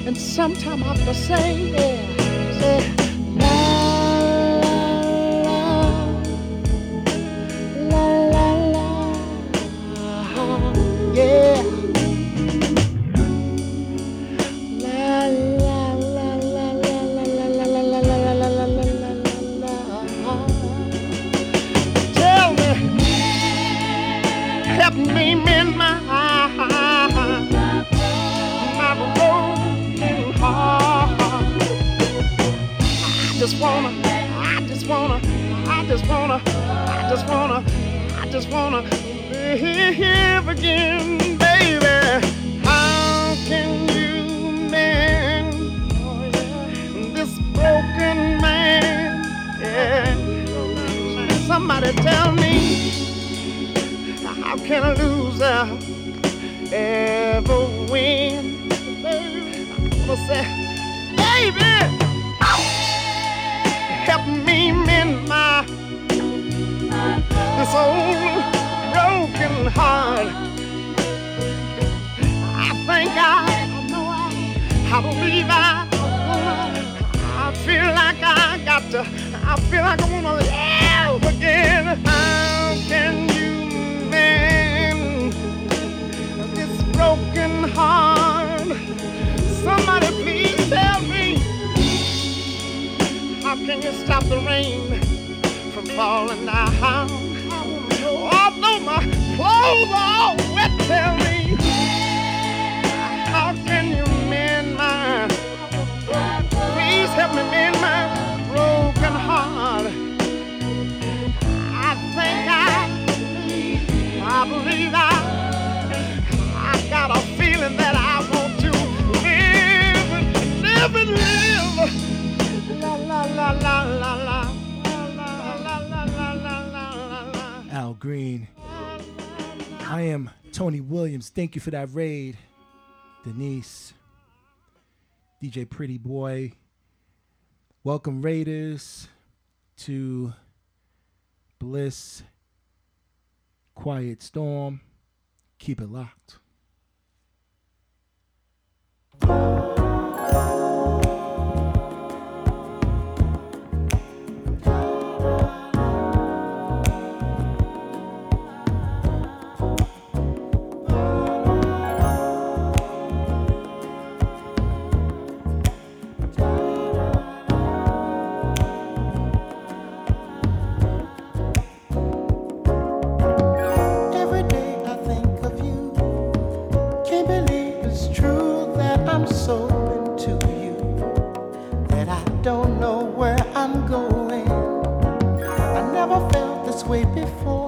And sometime I have to say, yeah, say, Thank you for that raid, Denise, DJ Pretty Boy. Welcome, Raiders, to Bliss, Quiet Storm. Keep it locked. way before.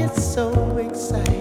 get so excited.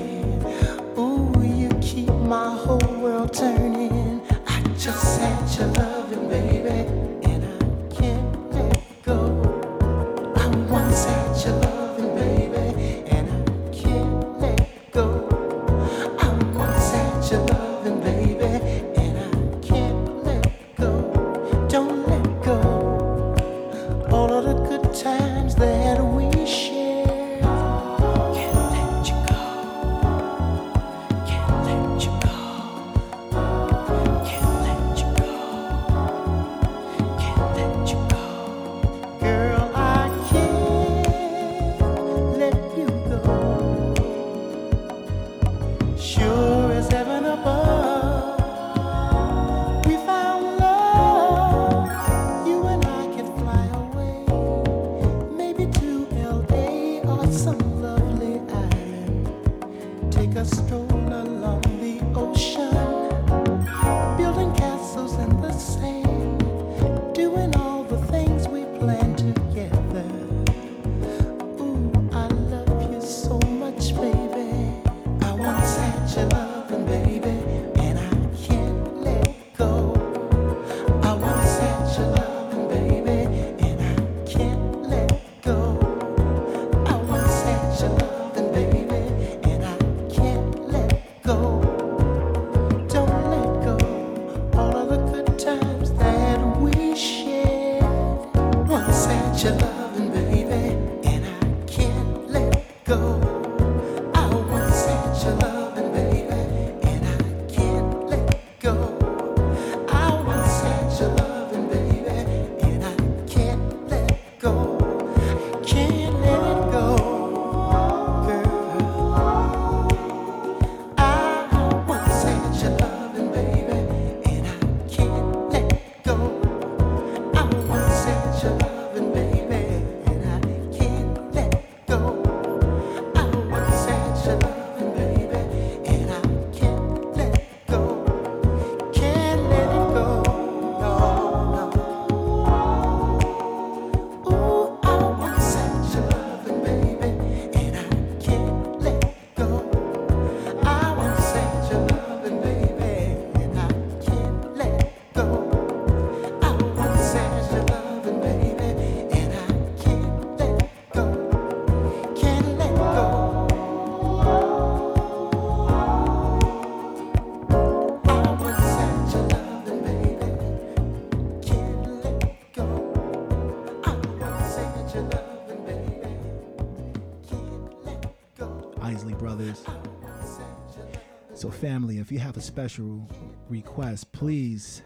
Have a special request, please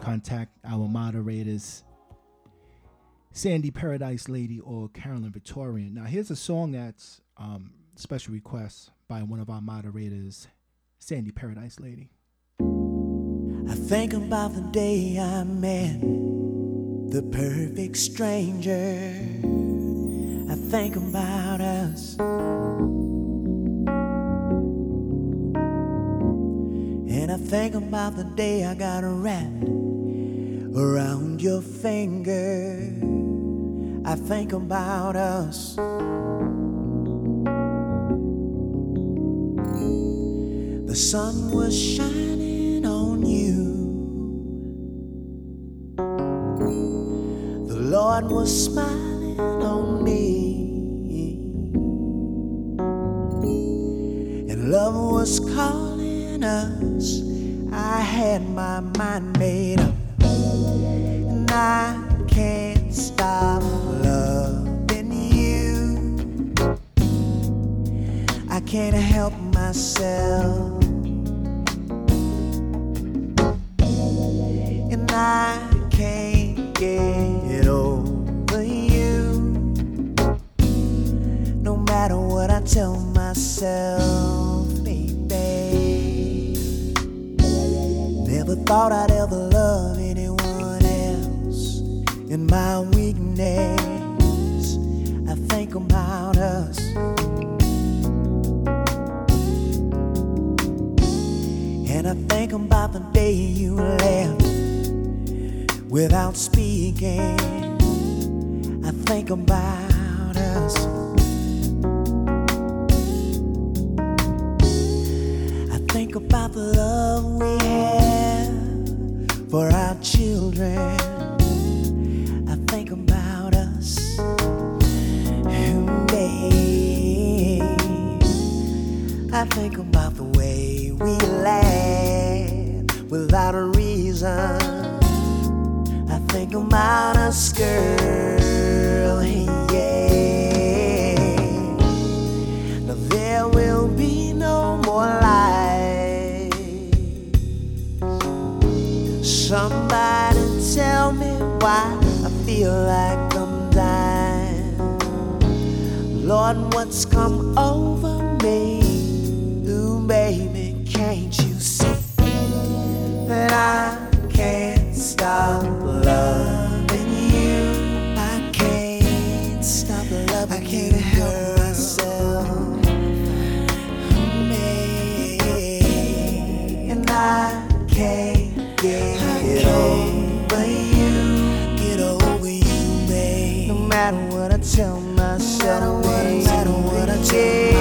contact our moderators, Sandy Paradise Lady or Carolyn Victorian. Now, here's a song that's um, special request by one of our moderators, Sandy Paradise Lady. I think about the day I met the perfect stranger. I think about us. I think about the day I got wrapped around your finger. I think about us. The sun was shining on you. The Lord was smiling on me. And love was calling us. I had my mind made up. And I can't stop loving you. I can't help myself. And I can't get over you. No matter what I tell myself, Never thought I'd ever love anyone else. In my weakness, I think about us. And I think about the day you left without speaking. I think about you, babe. No matter what tell myself. No matter what I tell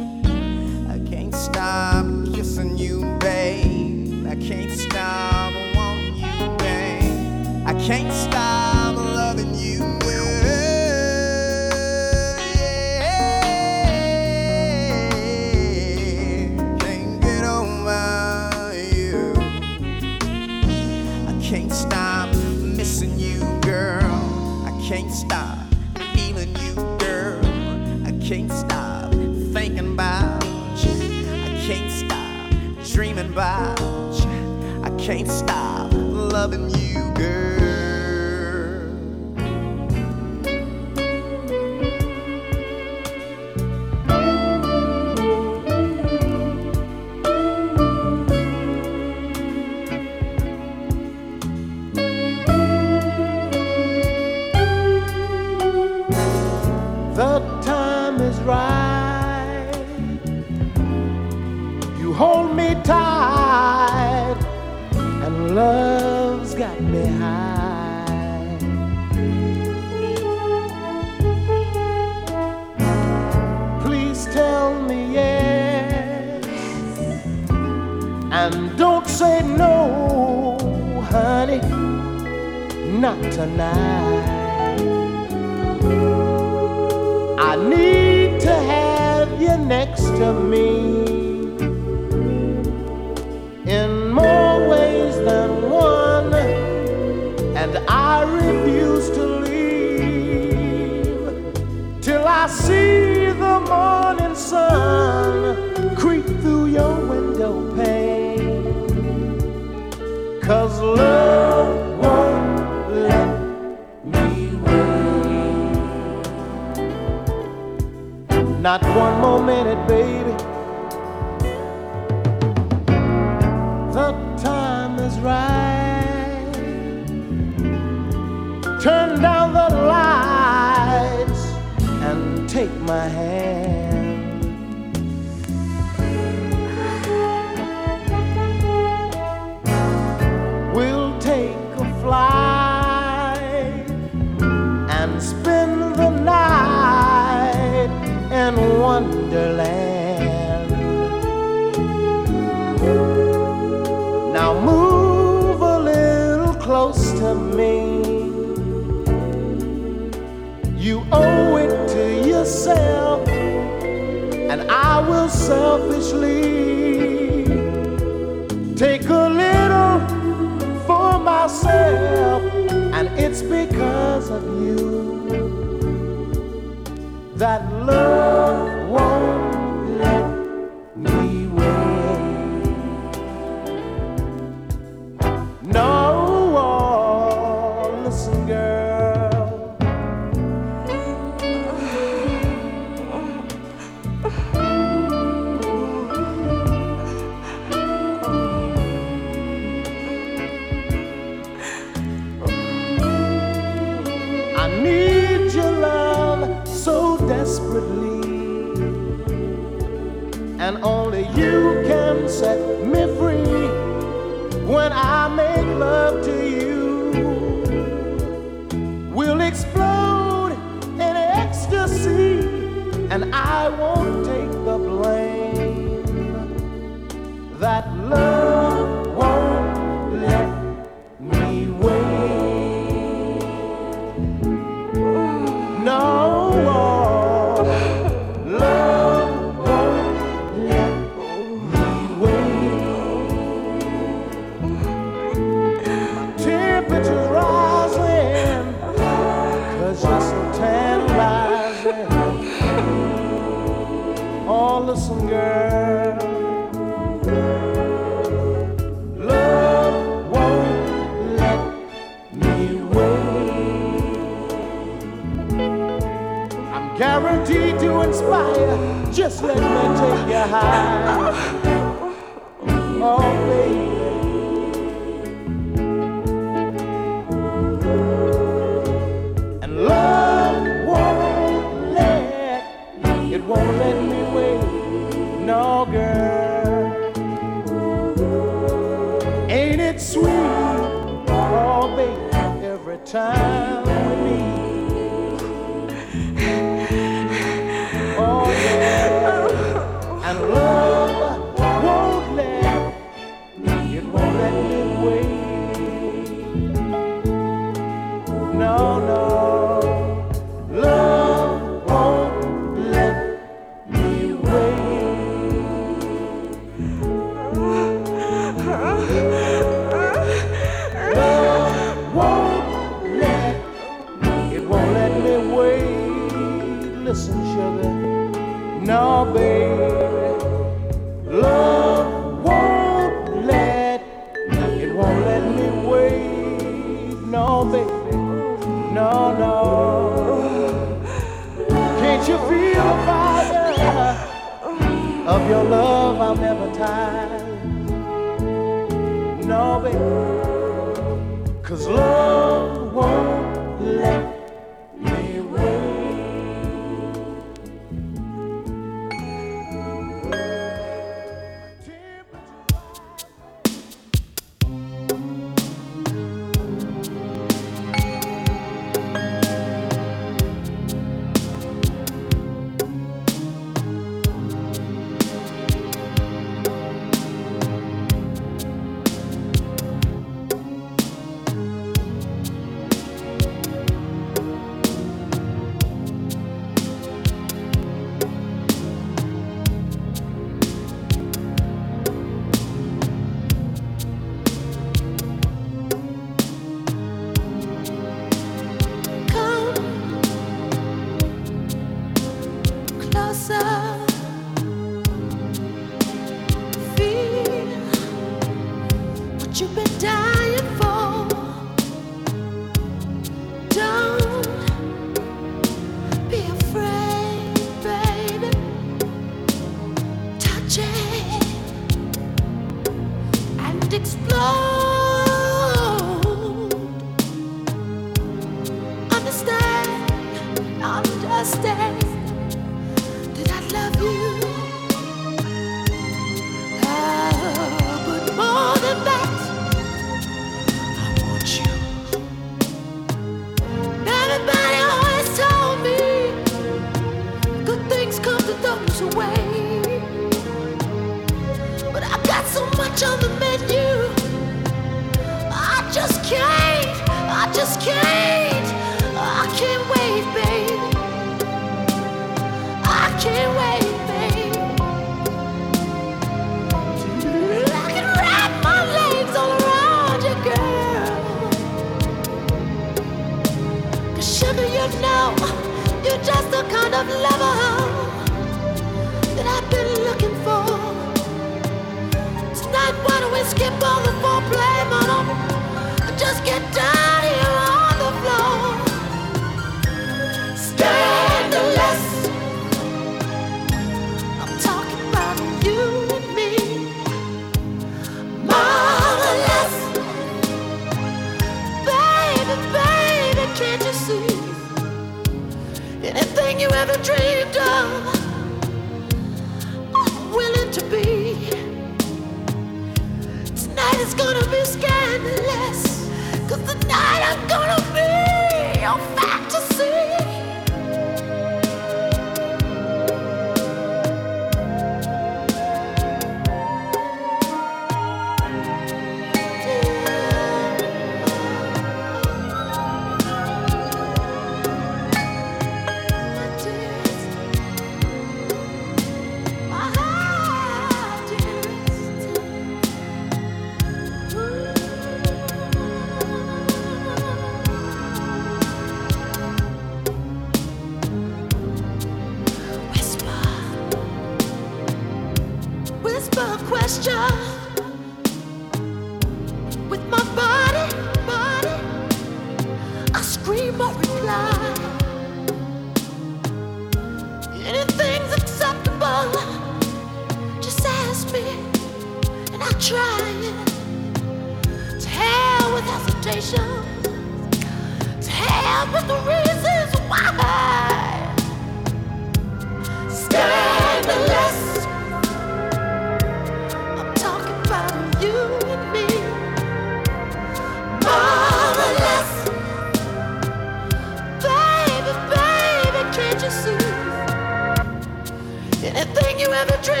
Anything you ever dreamed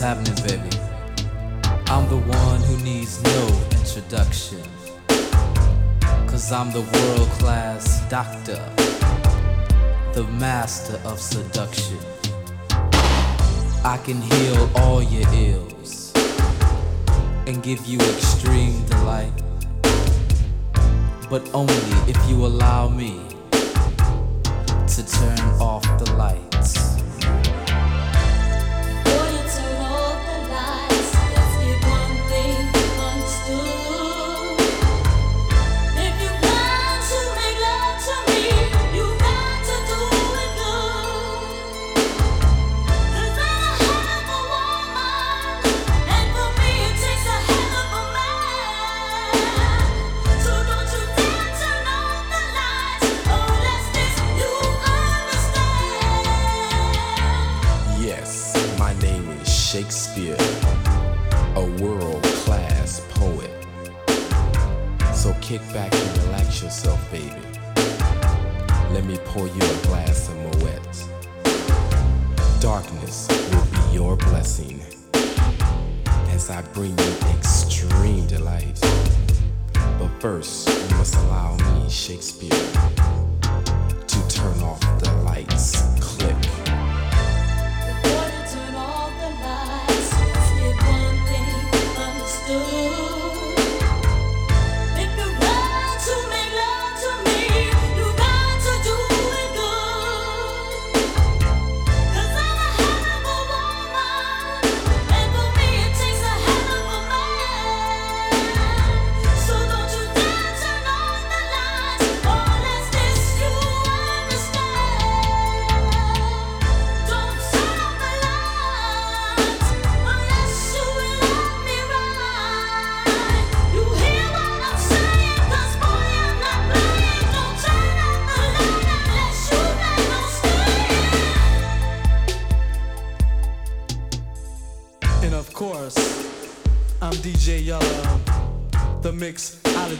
happening, baby? I'm the one who needs no introduction. Cause I'm the world class doctor, the master of seduction. I can heal all your ills and give you extreme delight. But only if you allow me to turn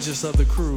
conscious of the crew.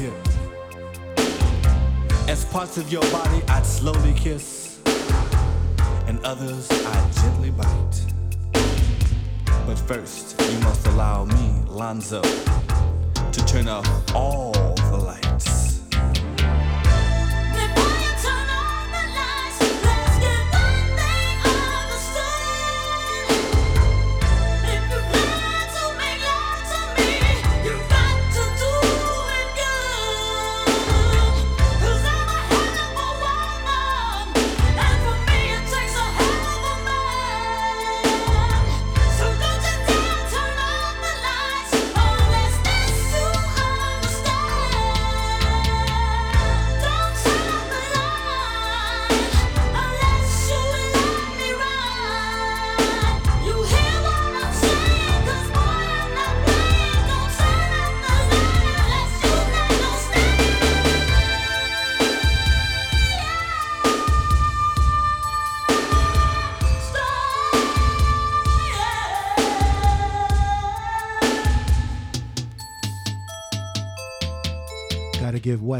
here. As parts of your body I'd slowly kiss, and others I'd gently bite. But first, you must allow me, Lonzo, to turn off all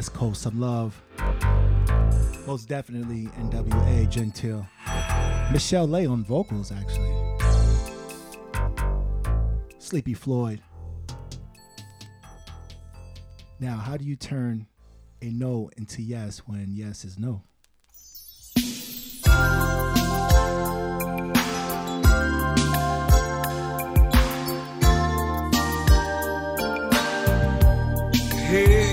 West Coast some love. Most definitely NWA Gentile. Michel'le on vocals, actually. Sleepy Floyd. Now, how do you turn a no into yes when yes is no? Hey.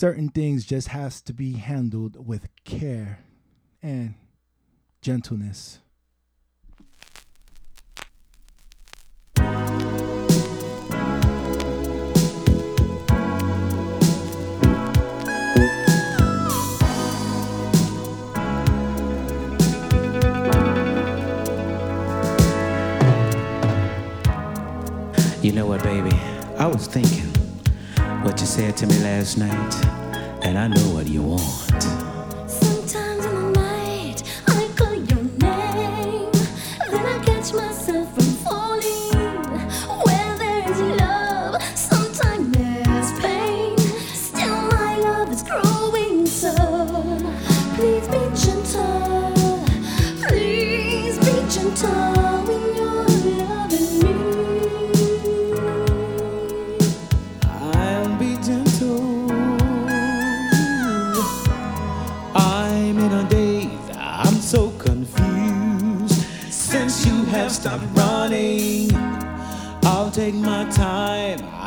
certain things just has to be handled with care and gentleness. You know what, baby? I was thinking what you said to me last night. I know what you want. Sometimes in the night, I call your name, then I catch myself from falling. take my time.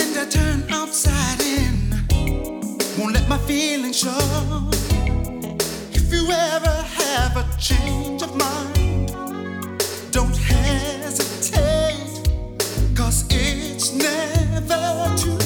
and I turn upside in. Won't let my feelings show. If you ever have a change of mind, don't hesitate, cause it's never too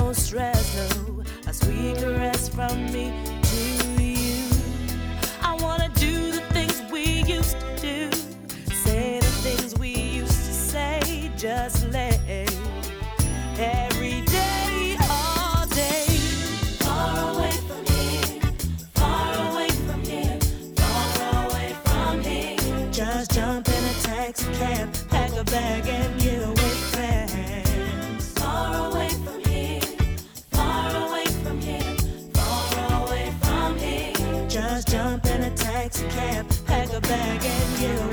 no stress, no. A sweet caress from me to you. I wanna do the things we used to do, say the things we used to say, just let every day, all day. Far away from here, far away from here, far away from here. Just jump in a pack a bag and camp, pack a bag and you.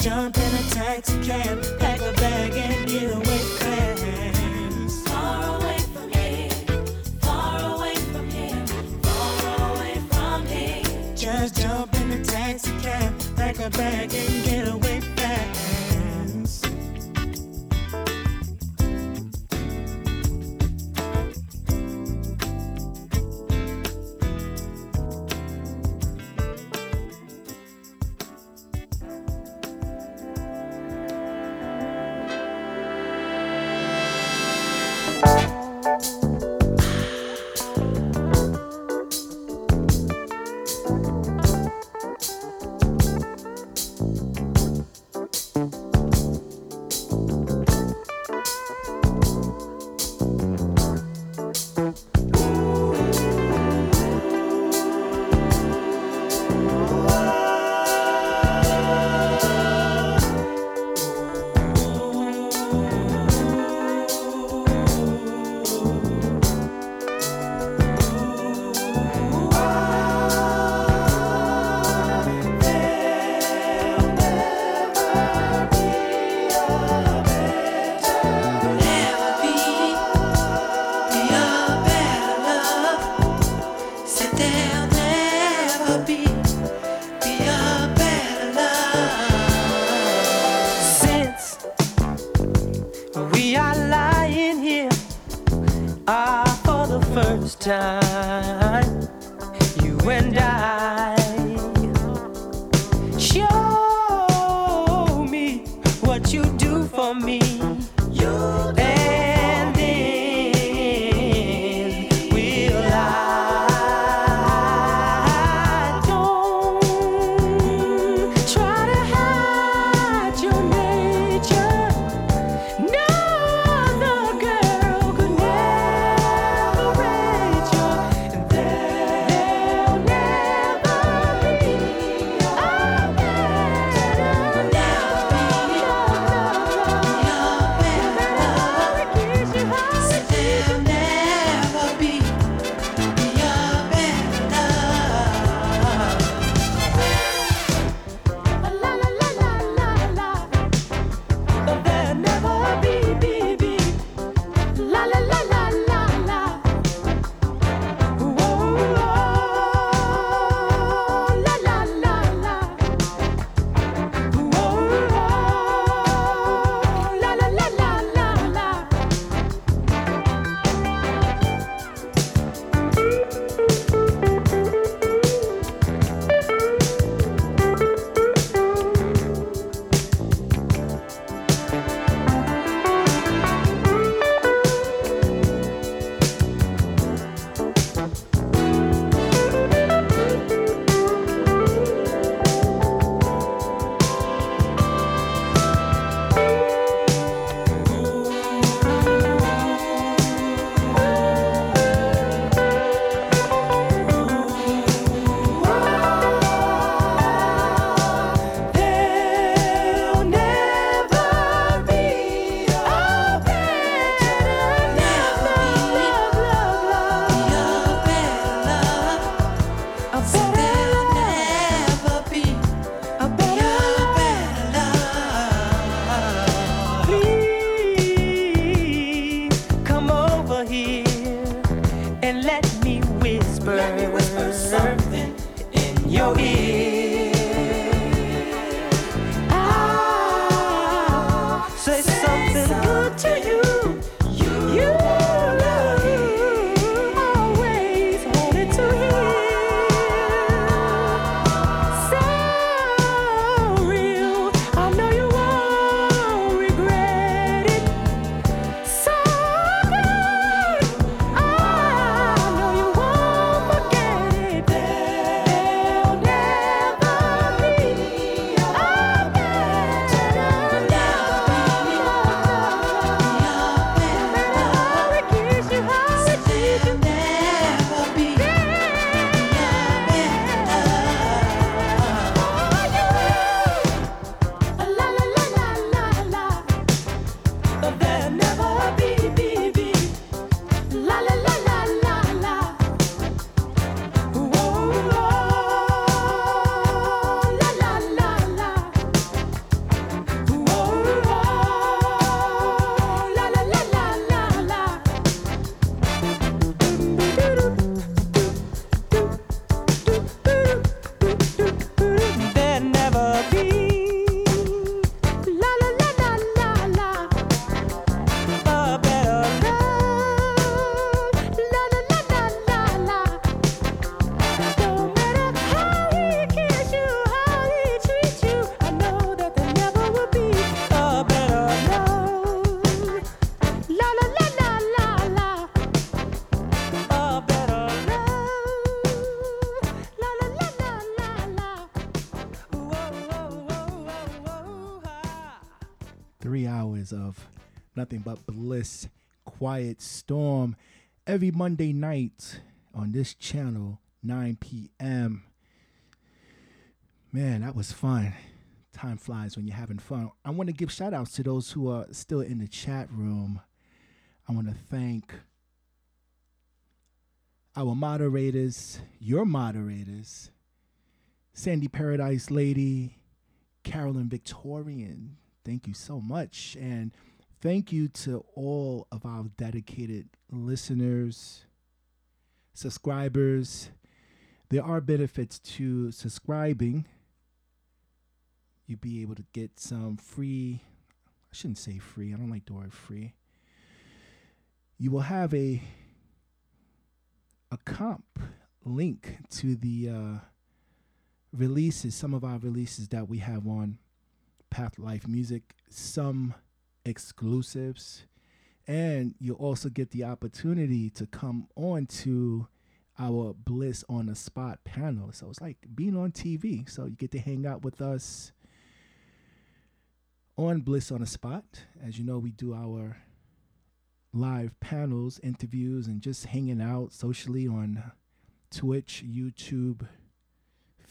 jump quiet storm every Monday night on this channel, 9 p.m. Man, that was fun. Time flies when you're having fun. I want to give shout outs to those who are still in the chat room. I want to thank our moderators, your moderators, Sandy Paradise Lady, Carolyn Victorian. Thank you so much. And thank you to all of our dedicated listeners, subscribers. There are benefits to subscribing. You'll be able to get some free, I shouldn't say free, I don't like the word free. You will have a a comp link to the uh, releases, some of our releases that we have on Path Life Music, some exclusives, and you'll also get the opportunity to come on to our Bliss on the Spot panel. So it's like being on TV. So you get to hang out with us on Bliss on the Spot. As you know, we do our live panels, interviews, and just hanging out socially on Twitch, YouTube,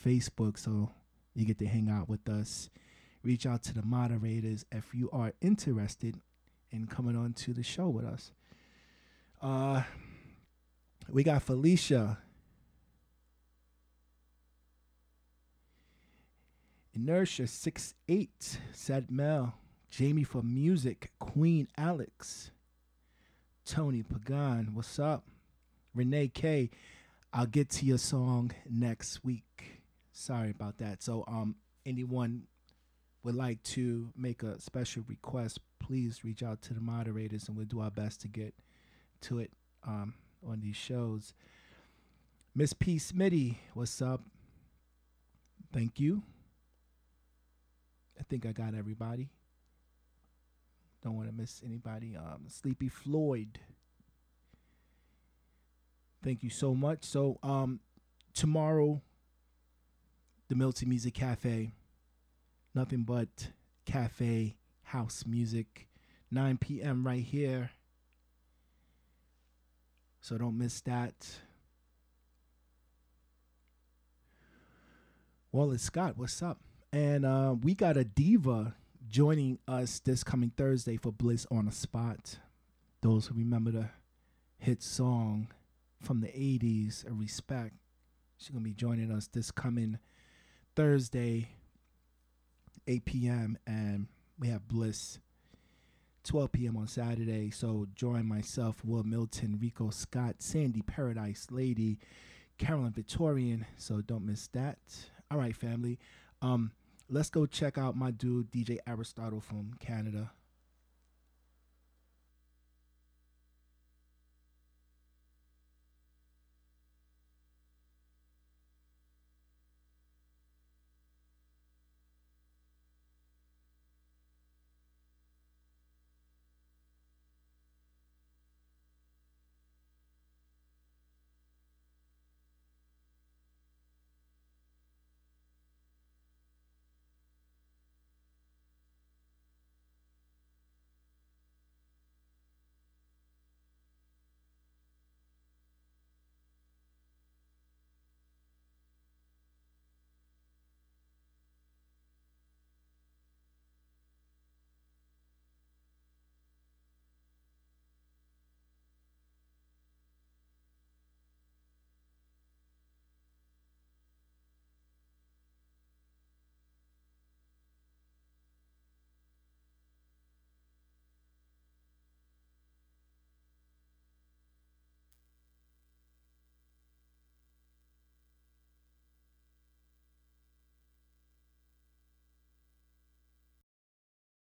Facebook. So you get to hang out with us. Reach out to the moderators if you are interested in coming on to the show with us. Uh, we got Felicia. Inertia six eight said Mel. Jamie for music. Queen Alex. Tony Pagan, what's up? Renee K, I'll get to your song next week. Sorry about that. So, um, anyone would like to make a special request, please reach out to the moderators, and we'll do our best to get to it um, on these shows. Miss P. Smitty, what's up? Thank you. I think I got everybody. Don't want to miss anybody. Um, Sleepy Floyd. Thank you so much. So, um, tomorrow, the Milton Music Cafe. Nothing but cafe house music. 9 p.m. right here. So don't miss that. Wallace Scott, what's up? And uh, we got a diva joining us this coming Thursday for Bliss on a Spot. Those who remember the hit song from the 80s, A Respect. She's to be joining us this coming Thursday, 8 p.m. And we have Bliss 12 p.m. on Saturday. So join myself, Wil Milton, Rico Scott, Sandy Paradise Lady, Carolyn Victorian. So don't miss that. All right, family. Um, let's go check out my dude DJ Aristotle from Canada.